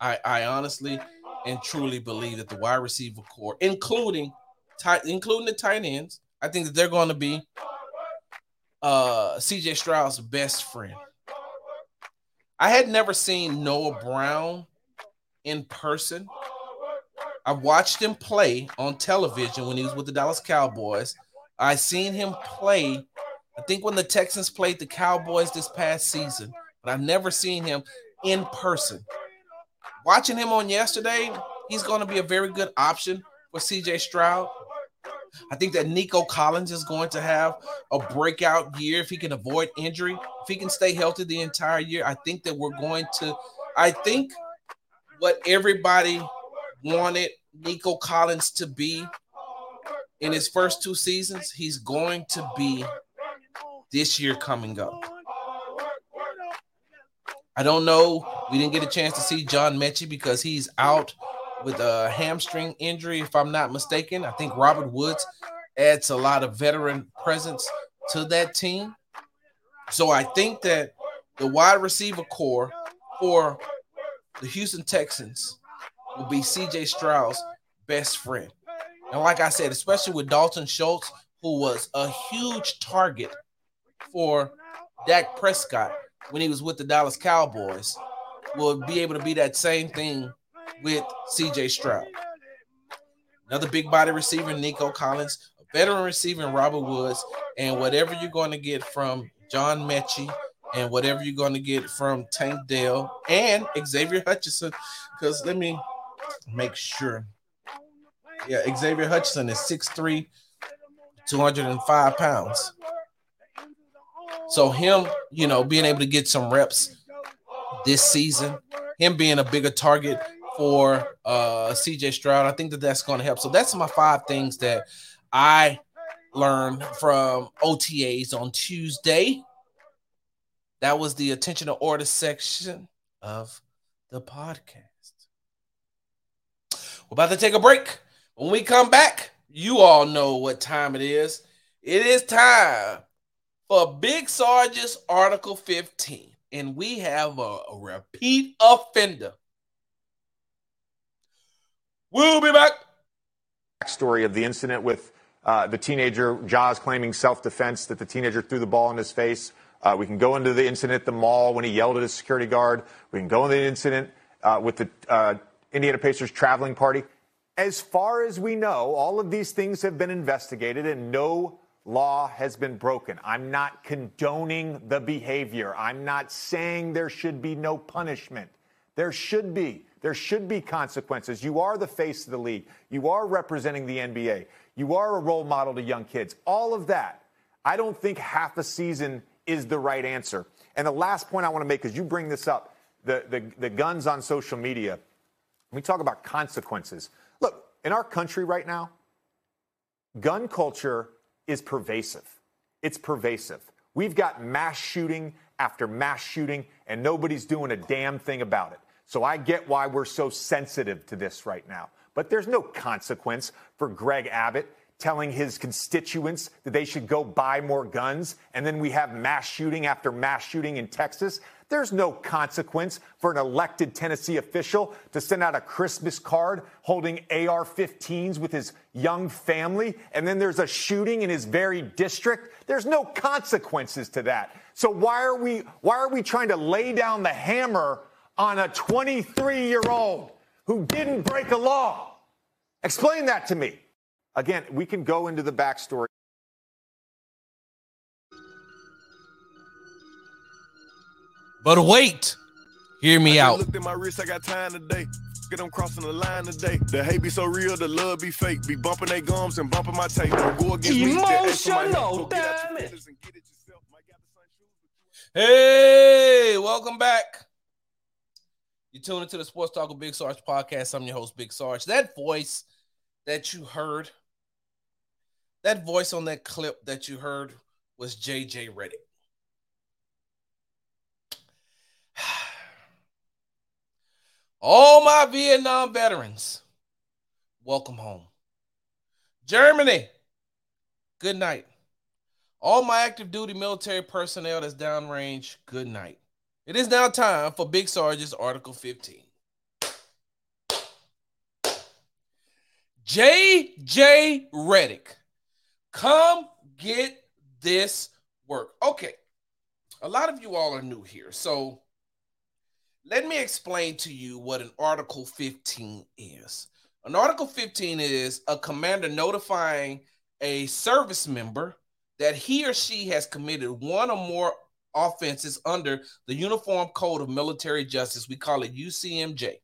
I, I honestly and truly believe that the wide receiver core, including tight, including the tight ends, I think that they're going to be uh, CJ Stroud's best friend. I had never seen Noah Brown in person. I watched him play on television when he was with the Dallas Cowboys. I seen him play I think when the Texans played the Cowboys this past season, but I've never seen him in person. Watching him on yesterday, he's going to be a very good option for CJ Stroud. I think that Nico Collins is going to have a breakout year if he can avoid injury. If he can stay healthy the entire year, I think that we're going to. I think what everybody wanted Nico Collins to be in his first two seasons, he's going to be this year coming up. I don't know. We didn't get a chance to see John Metchie because he's out with a hamstring injury, if I'm not mistaken. I think Robert Woods adds a lot of veteran presence to that team. So I think that the wide receiver core for the Houston Texans will be CJ Stroud's best friend. And like I said, especially with Dalton Schultz, who was a huge target for Dak Prescott when he was with the Dallas Cowboys will be able to be that same thing with CJ Stroud. Another big body receiver, Nico Collins, a veteran receiver, Robert Woods, and whatever you're going to get from John Metchie and whatever you're going to get from Tank Dell and Xavier Hutchinson. Because let me make sure Yeah, Xavier Hutchinson is 6'3, 205 pounds. So him, you know, being able to get some reps this season, him being a bigger target for uh CJ Stroud, I think that that's going to help. So that's my five things that I learned from OTAs on Tuesday. That was the attention to order section of the podcast. We're about to take a break. When we come back, you all know what time it is. It is time for Big Sarge's Article 15. And we have a, a repeat offender. We'll be back. Story of the incident with uh, the teenager, Jaws claiming self defense that the teenager threw the ball in his face. Uh, we can go into the incident at the mall when he yelled at his security guard. We can go into the incident uh, with the uh, Indiana Pacers traveling party. As far as we know, all of these things have been investigated and no law has been broken. I'm not condoning the behavior. I'm not saying there should be no punishment. There should be. There should be consequences. You are the face of the league. You are representing the NBA. You are a role model to young kids. All of that. I don't think half a season is the right answer. And the last point I want to make is you bring this up the, the, the guns on social media. We talk about consequences. Look, in our country right now, gun culture is pervasive. It's pervasive. We've got mass shooting after mass shooting, and nobody's doing a damn thing about it. So I get why we're so sensitive to this right now. But there's no consequence for Greg Abbott telling his constituents that they should go buy more guns, and then we have mass shooting after mass shooting in Texas. There's no consequence for an elected Tennessee official to send out a Christmas card holding AR 15s with his young family, and then there's a shooting in his very district. There's no consequences to that. So why are we why are we trying to lay down the hammer on a 23 year old who didn't break a law? Explain that to me. Again, we can go into the backstory. But wait, hear me I out. Looked at my wrist, I got time today. Get them crossing the line today. The hate be so real, the love be fake. Be bumping their gums and bumping my tape. Don't go against me. just ask for. Emotional, Go get out your damn it. feelings and get it yourself. Might got the same shoes, but you Hey, welcome back. You tune into the Sports Talk with Big Sarge podcast. I'm your host, Big Sarge. That voice that you heard, that voice on that clip that you heard was JJ Redick. All my Vietnam veterans, welcome home. Germany, good night. All my active duty military personnel that's downrange, good night. It is now time for Big Sarge's Article 15. JJ Redick, come get this work. Okay, a lot of you all are new here. So let me explain to you what an Article 15 is. An Article 15 is a commander notifying a service member that he or she has committed one or more offenses under the Uniform Code of Military Justice. We call it UCMJ.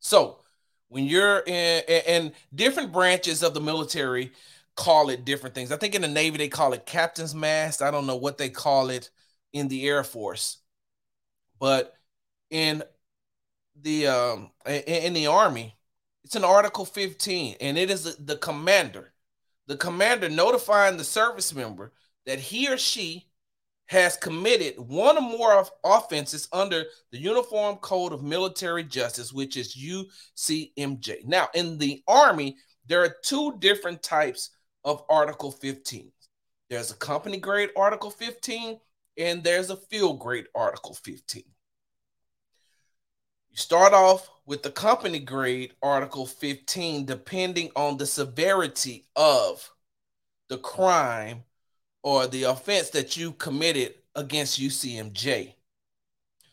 So, when you're in, in different branches of the military, call it different things. I think in the Navy they call it captain's mast. I don't know what they call it in the Air Force, but in the um in, the Army, it's an Article 15, and it is the, the commander, the commander notifying the service member that he or she has committed one or more of offenses under the Uniform Code of Military Justice, which is UCMJ. Now, in the Army, there are two different types of Article 15. There's a company grade Article 15, and there's a field grade Article 15. You start off with the company grade Article 15, depending on the severity of the crime or the offense that you committed against UCMJ.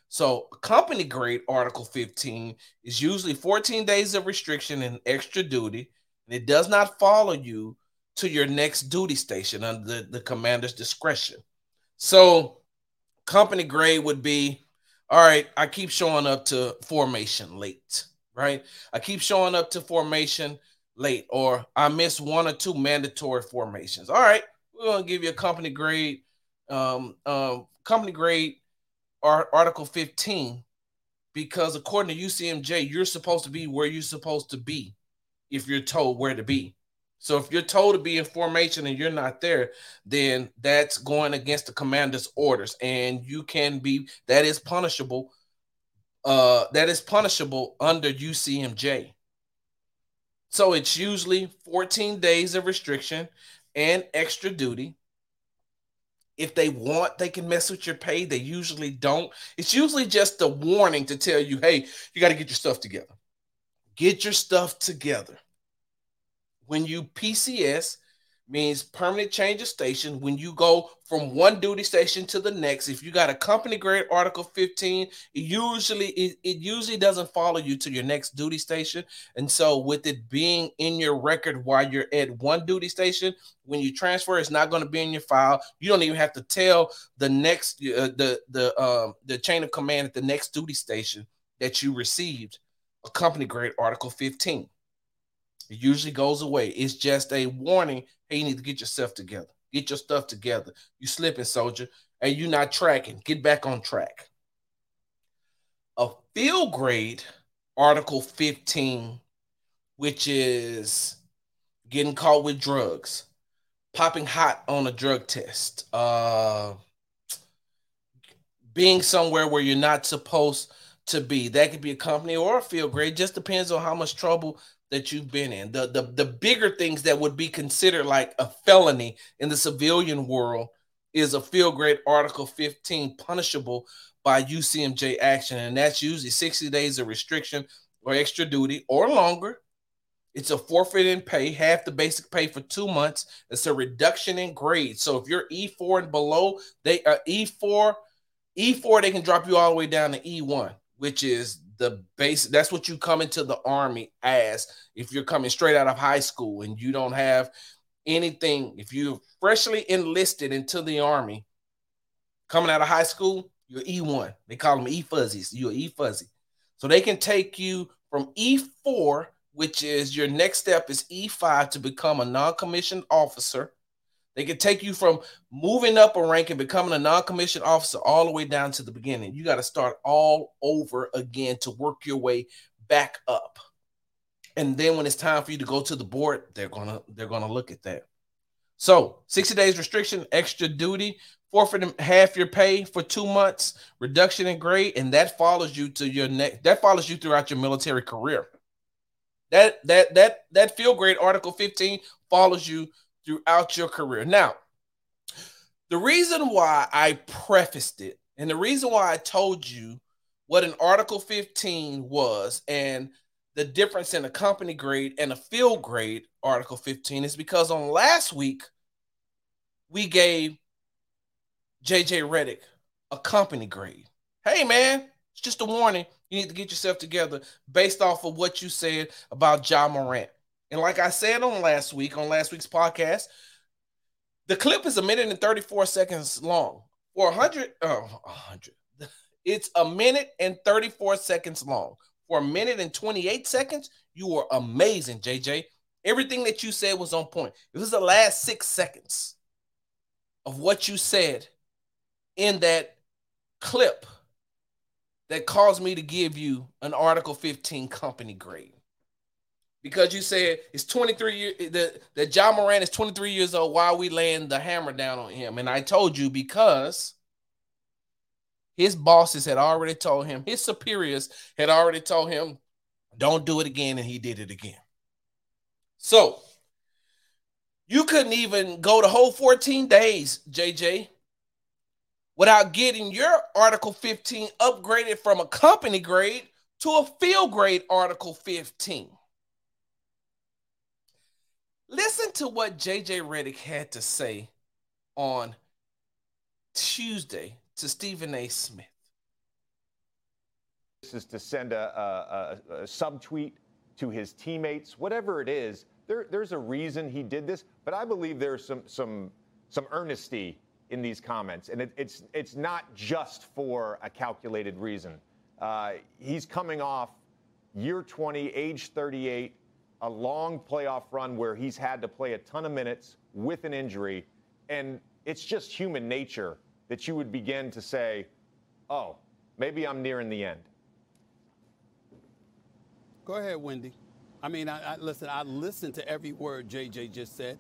So, company grade Article 15 is usually 14 days of restriction and extra duty, and it does not follow you to your next duty station under the, the commander's discretion. So, company grade would be all right, I keep showing up to formation late. right? I keep showing up to formation late, or I miss one or two mandatory formations. All right, we're gonna give you a company grade, um, um, company grade, or Article 15, because according to UCMJ, you're supposed to be where you're supposed to be if you're told where to be. So if you're told to be in formation and you're not there, then that's going against the commander's orders, and you can be that is punishable. Uh, that is punishable under UCMJ. So it's usually 14 days of restriction and extra duty. If they want, they can mess with your pay. They usually don't. It's usually just a warning to tell you, hey, you got to get your stuff together. Get your stuff together. When you PCS, means permanent change of station. When you go from one duty station to the next if you got a company grade article 15 it usually it, it usually doesn't follow you to your next duty station. And so with it being in your record while you're at one duty station when you transfer it's not going to be in your file. You don't even have to tell the next uh, the the um the chain of command at the next duty station that you received a company grade article 15 it usually goes away. It's just a warning. Hey, you need to get yourself together. Get your stuff together. You slipping, soldier, and you're not tracking. Get back on track. A field grade, Article 15, which is getting caught with drugs, popping hot on a drug test, uh, being somewhere where you're not supposed to be. That could be a company or a field grade. Just depends on how much trouble that you've been in. The, the the bigger things that would be considered like a felony in the civilian world is a field grade Article 15 punishable by UCMJ action, and that's usually 60 days of restriction or extra duty or longer. It's a forfeit in pay, half the basic pay for two months. It's a reduction in grade. So if you're E4 and below, they are uh, E4, E4, they can drop you all the way down to E1, which is the base that's what you come into the army as if you're coming straight out of high school and you don't have anything. If you're freshly enlisted into the army coming out of high school you're e1 they call them e-fuzzies. You're e-fuzzy. So they can take you from e4 which is your next step is e5 to become a non-commissioned officer they can take you from moving up a rank and becoming a non-commissioned officer all the way down to the beginning. You got to start all over again to work your way back up. And then when it's time for you to go to the board, they're gonna they're gonna look at that. So 60 days restriction, extra duty, forfeit half your pay for two months, reduction in grade, and that follows you to your next that follows you throughout your military career. That that that that field grade article 15 follows you throughout your career. Now, the reason why I prefaced it and the reason why I told you what an Article 15 was and the difference in a company grade and a field grade Article 15 is because on last week, we gave JJ Redick a company grade. Hey, man, it's just a warning. You need to get yourself together based off of what you said about Ja Morant. And like I said on last week, on last week's podcast, the clip is a minute and 34 seconds long. For 100, oh, uh, 100. It's a minute and 34 seconds long. For a minute and 28 seconds, you were amazing, JJ. Everything that you said was on point. It was the last six seconds of what you said in that clip that caused me to give you an Article 15 company grade because you said it's 23 years that that Ja Morant is 23 years old while we laying the hammer down on him. And I told you because his bosses had already told him, his superiors had already told him, don't do it again, and he did it again. So you couldn't even go the whole 14 days, JJ, without getting your Article 15 upgraded from a company grade to a field grade Article 15. Listen to what JJ Redick had to say on Tuesday to Stephen A. Smith. This is to send a, a, a, a subtweet to his teammates, whatever it is. There, there's a reason he did this, but I believe there's some some some earnesty in these comments, and it, it's it's not just for a calculated reason. Uh, he's coming off year 20, age 38, a long playoff run where he's had to play a ton of minutes with an injury. And it's just human nature that you would begin to say, oh, maybe I'm nearing the end. Go ahead, Wendy. I mean, I, I listen. I listened to every word JJ just said.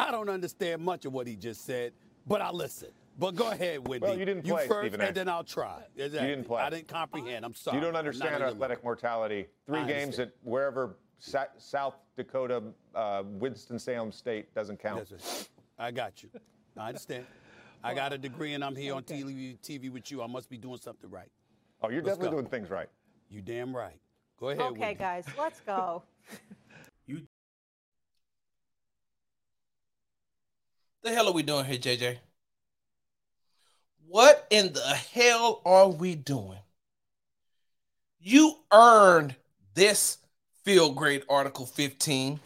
I don't understand much of what he just said, but I listen. But go ahead, Wendy. Well, you didn't play, you first, Stephen A. and then I'll try. Exactly. didn't play. I didn't comprehend. I'm sorry. You don't understand athletic mortality. Three games at wherever Sa- South Dakota, uh, Winston-Salem State doesn't count. Yes. I got you. I understand. I got a degree and I'm here on TV, TV with you. I must be doing something right. Oh, you're Let's definitely go. doing things right. You damn right. Go ahead. Okay, Wendy. guys, let's go. you. The hell are we doing here, JJ? What in the hell are we doing? You earned this field grade Article 15.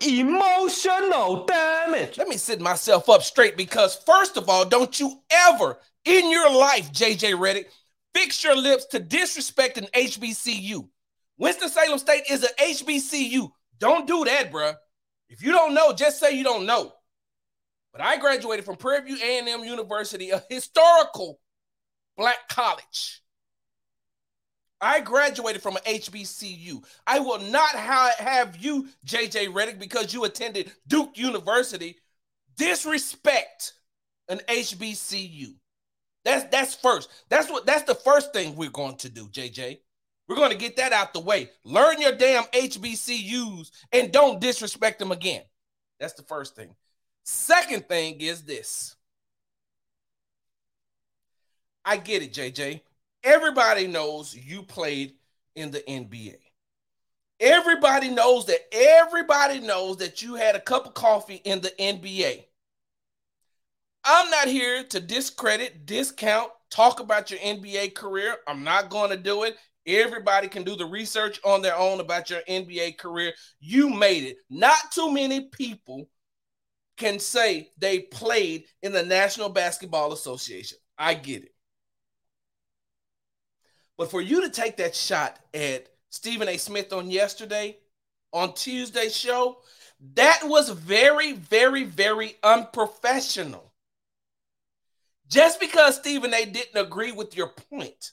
Emotional damage. Let me sit myself up straight because, first of all, don't you ever in your life, JJ Redick, fix your lips to disrespect an HBCU. Winston-Salem State is an HBCU. Don't do that, bruh. If you don't know, just say you don't know. But I graduated from Prairie View A&M University, a historical black college. I graduated from an HBCU. I will not ha- have you, JJ Redick, because you attended Duke University, disrespect an HBCU. That's that's first. That's what that's the first thing we're going to do, JJ. We're going to get that out the way. Learn your damn HBCUs and don't disrespect them again. That's the first thing. Second thing is this. I get it, JJ. Everybody knows you played in the NBA. Everybody knows that everybody knows that you had a cup of coffee in the NBA. I'm not here to discredit, discount, talk about your NBA career. I'm not going to do it. Everybody can do the research on their own about your NBA career. You made it. Not too many people can say they played in the National Basketball Association. I get it. But for you to take that shot at Stephen A. Smith on yesterday, on Tuesday's show, that was very, very, very unprofessional. Just because Stephen A. didn't agree with your point,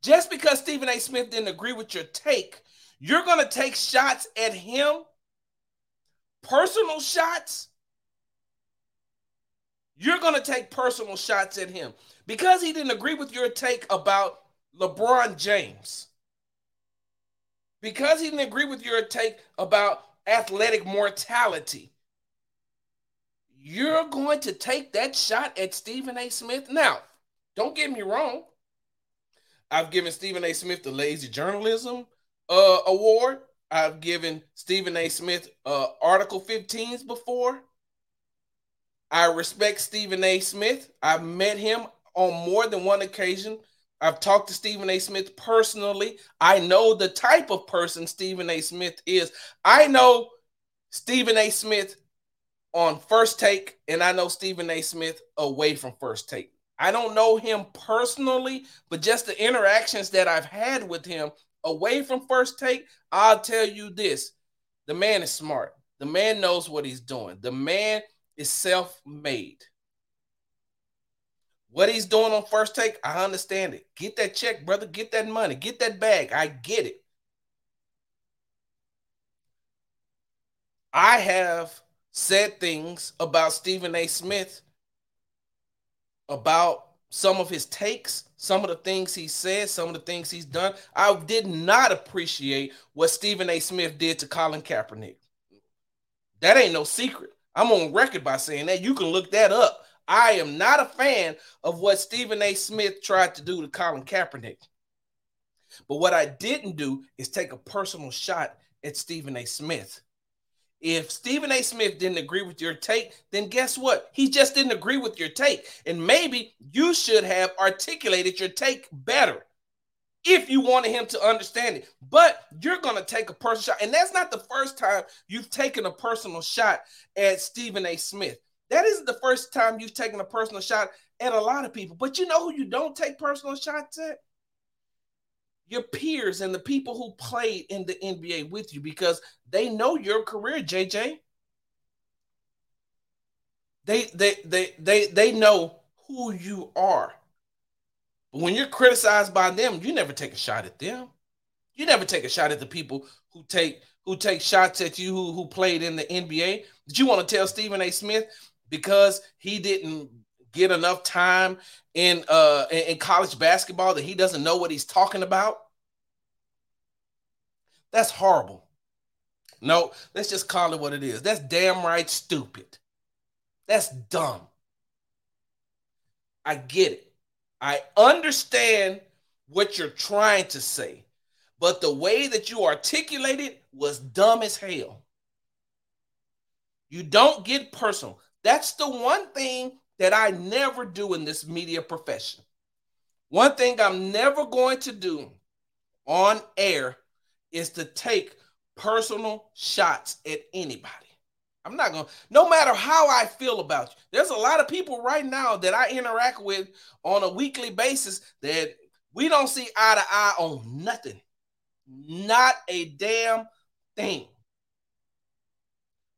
just because Stephen A. Smith didn't agree with your take, you're going to take shots at him, personal shots. You're going to take personal shots at him because he didn't agree with your take about LeBron James. Because he didn't agree with your take about athletic mortality. You're going to take that shot at Stephen A. Smith. Now, don't get me wrong. I've given Stephen A. Smith the Lazy Journalism uh, Award. I've given Stephen A. Smith uh, Article 15s before. I respect Stephen A. Smith. I've met him on more than one occasion. I've talked to Stephen A. Smith personally. I know the type of person Stephen A. Smith is. I know Stephen A. Smith on first take, and I know Stephen A. Smith away from first take. I don't know him personally, but just the interactions that I've had with him away from first take, I'll tell you this the man is smart. The man knows what he's doing. The man is self made. What he's doing on first take, I understand it. Get that check, brother. Get that money. Get that bag. I get it. I have said things about Stephen A. Smith, about some of his takes, some of the things he said, some of the things he's done. I did not appreciate what Stephen A. Smith did to Colin Kaepernick. That ain't no secret. I'm on record by saying that. You can look that up. I am not a fan of what Stephen A. Smith tried to do to Colin Kaepernick. But what I didn't do is take a personal shot at Stephen A. Smith. If Stephen A. Smith didn't agree with your take, then guess what? He just didn't agree with your take. And maybe you should have articulated your take better if you wanted him to understand it. But you're going to take a personal shot. And that's not the first time you've taken a personal shot at Stephen A. Smith. That isn't the first time you've taken a personal shot at a lot of people. But you know who you don't take personal shots at? your peers and the people who played in the NBA with you because they know your career, JJ. They they they they they know who you are. But when you're criticized by them, you never take a shot at them. You never take a shot at the people who take who take shots at you who, who played in the NBA. Did you want to tell Stephen A. Smith because he didn't get enough time in uh in college basketball that he doesn't know what he's talking about? That's horrible. No, let's just call it what it is. That's damn right stupid. That's dumb. I get it. I understand what you're trying to say, but the way that you articulated was dumb as hell. You don't get personal. That's the one thing that I never do in this media profession. One thing I'm never going to do on air is to take personal shots at anybody. I'm not going to, no matter how I feel about you. There's a lot of people right now that I interact with on a weekly basis that we don't see eye to eye on nothing. Not a damn thing.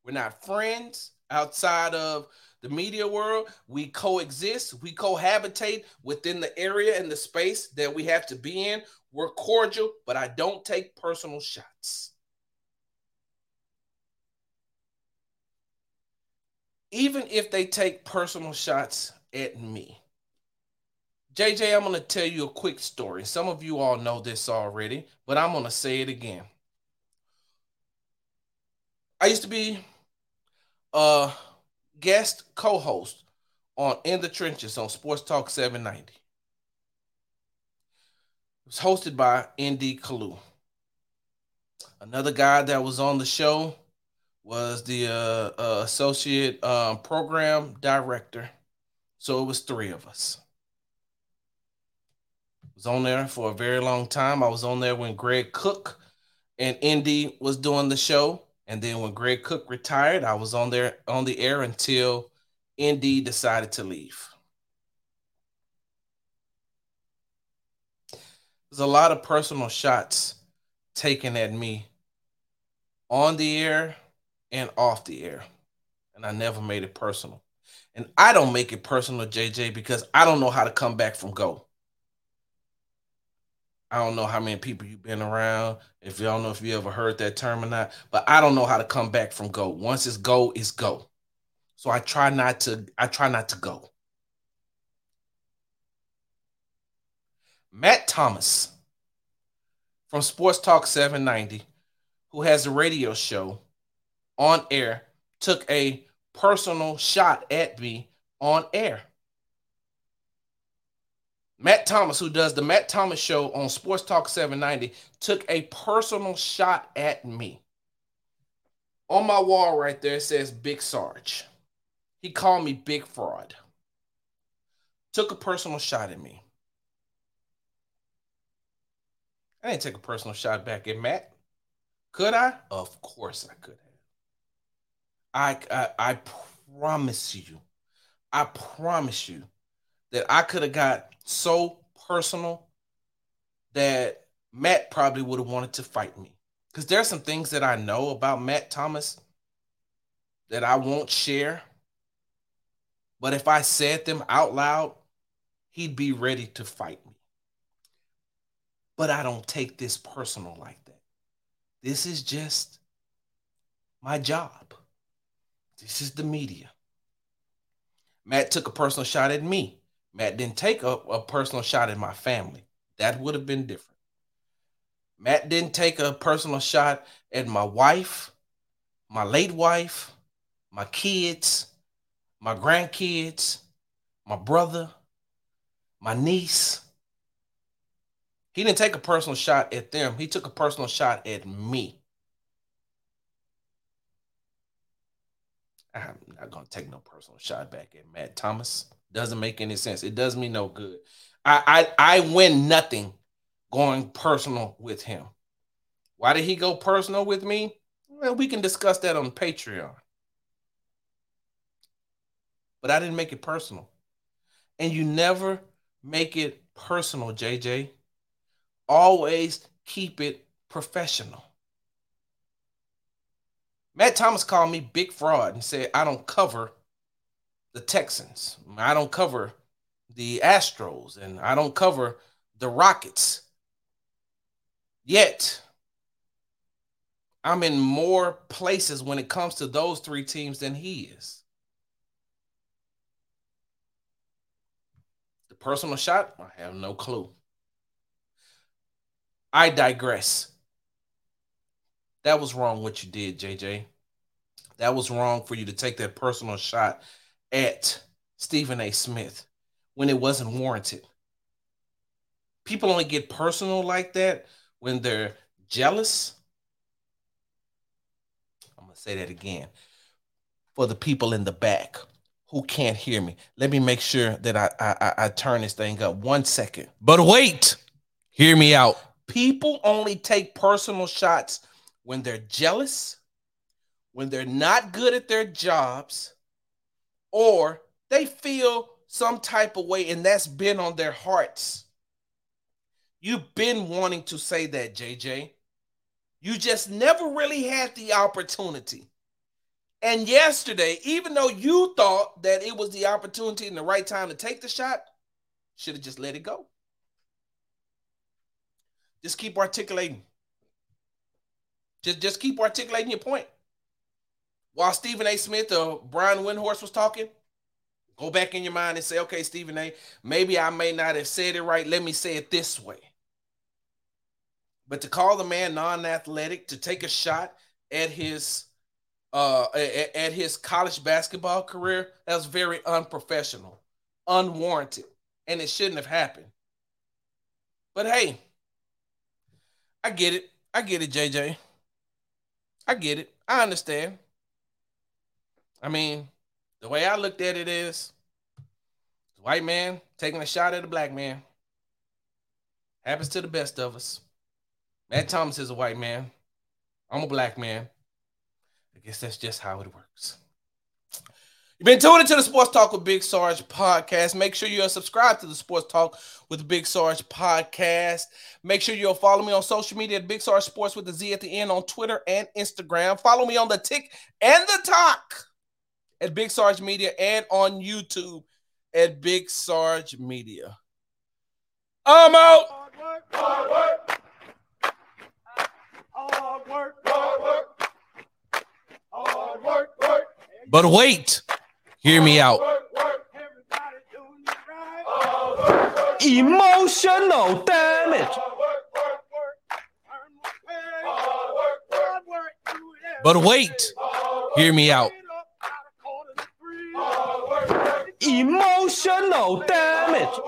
We're not friends outside of the media world. We coexist, we cohabitate within the area and the space that we have to be in. We're cordial, but I don't take personal shots. even if they take personal shots at me. JJ, I'm going to tell you a quick story. Some of you all know this already, but I'm going to say it again. I used to be a guest co host on In the Trenches on Sports Talk 790. It was hosted by ND Kalu. Another guy that was on the show was the uh, uh, associate um, program director. So it was three of us. I was on there for a very long time. I was on there when Greg Cook and Indy was doing the show. And then when Greg Cook retired, I was on there on the air until Indy decided to leave. There's a lot of personal shots taken at me on the air and off the air. And I never made it personal. And I don't make it personal, JJ, because I don't know how to come back from go. I don't know how many people you've been around. If don't know if you ever heard that term or not, but I don't know how to come back from go. Once it's go, it's go. So I try not to, I try not to go. Matt Thomas from Sports Talk 790, who has a radio show on air took a personal shot at me on air. Matt Thomas, who does the Matt Thomas show on Sports Talk 790, took a personal shot at me. On my wall right there it says Big Sarge. He called me Big Fraud. Took a personal shot at me. I didn't take a personal shot back at Matt. Could I? Of course I could I, I, I promise you, I promise you that I could have got so personal that Matt probably would have wanted to fight me. Because there's some things that I know about Matt Thomas that I won't share. But if I said them out loud, he'd be ready to fight me. But I don't take this personal like that. This is just my job. This is the media. Matt took a personal shot at me. Matt didn't take a, a personal shot at my family. That would have been different. Matt didn't take a personal shot at my wife, my late wife, my kids, my grandkids, my brother, my niece. He didn't take a personal shot at them. He took a personal shot at me. I'm not gonna take no personal shot back at Matt Thomas. Doesn't make any sense. It does me no good. I I, I win nothing going personal with him. Why did he go personal with me? Well, we can discuss that on Patreon. But I didn't make it personal. And you never make it personal, JJ. always keep it professional. Matt Thomas called me big fraud and said I don't cover the Texans. I don't cover the Astros and I don't cover the Rockets. Yet, I'm in more places when it comes to those three teams than he is. The personal shot, I have no clue. I digress. That was wrong what you did, JJ. That was wrong for you to take that personal shot at Stephen A. Smith when it wasn't warranted. People only get personal like that when they're jealous. I'm going to say that again for the people in the back who can't hear me. Let me make sure that I, I, I turn this thing up one second. But wait, hear me out. People only take personal shots when they're jealous, when they're not good at their jobs, or they feel some type of way and that's been on their hearts. You've been wanting to say that, JJ. You just never really had the opportunity. And yesterday, even though you thought that it was the opportunity and the right time to take the shot, should have just let it go. Just keep articulating. Just, just keep articulating your point. While Stephen A. Smith or Brian Windhorst was talking, go back in your mind and say, okay, Stephen A., maybe I may not have said it right. Let me say it this way. But to call the man non-athletic, to take a shot at his uh at, at his college basketball career, that was very unprofessional, unwarranted, and it shouldn't have happened. But hey, I get it. I get it, JJ. I get it. I understand. I mean, the way I looked at it is white man taking a shot at a black man. Happens to the best of us. Matt Thomas is a white man. I'm a black man. I guess that's just how it works. You've been tuned into the Sports Talk with Big Sarge podcast. Make sure you're subscribed to the Sports Talk with Big Sarge podcast. Make sure you'll follow me on social media at Big Sarge Sports with the Z at the end on Twitter and Instagram. Follow me on the Tick and the Talk at Big Sarge Media and on YouTube at Big Sarge Media. I'm out. Hard work, hard work. Hard work, hard work. Hard work, work. But wait, hear me out. Work, work. Everybody doing it right. Hard work, work. Emotional damage. But wait, day. Hard work. hear me out. Get up out of quarter to three. Hard work, work. Emotional damage.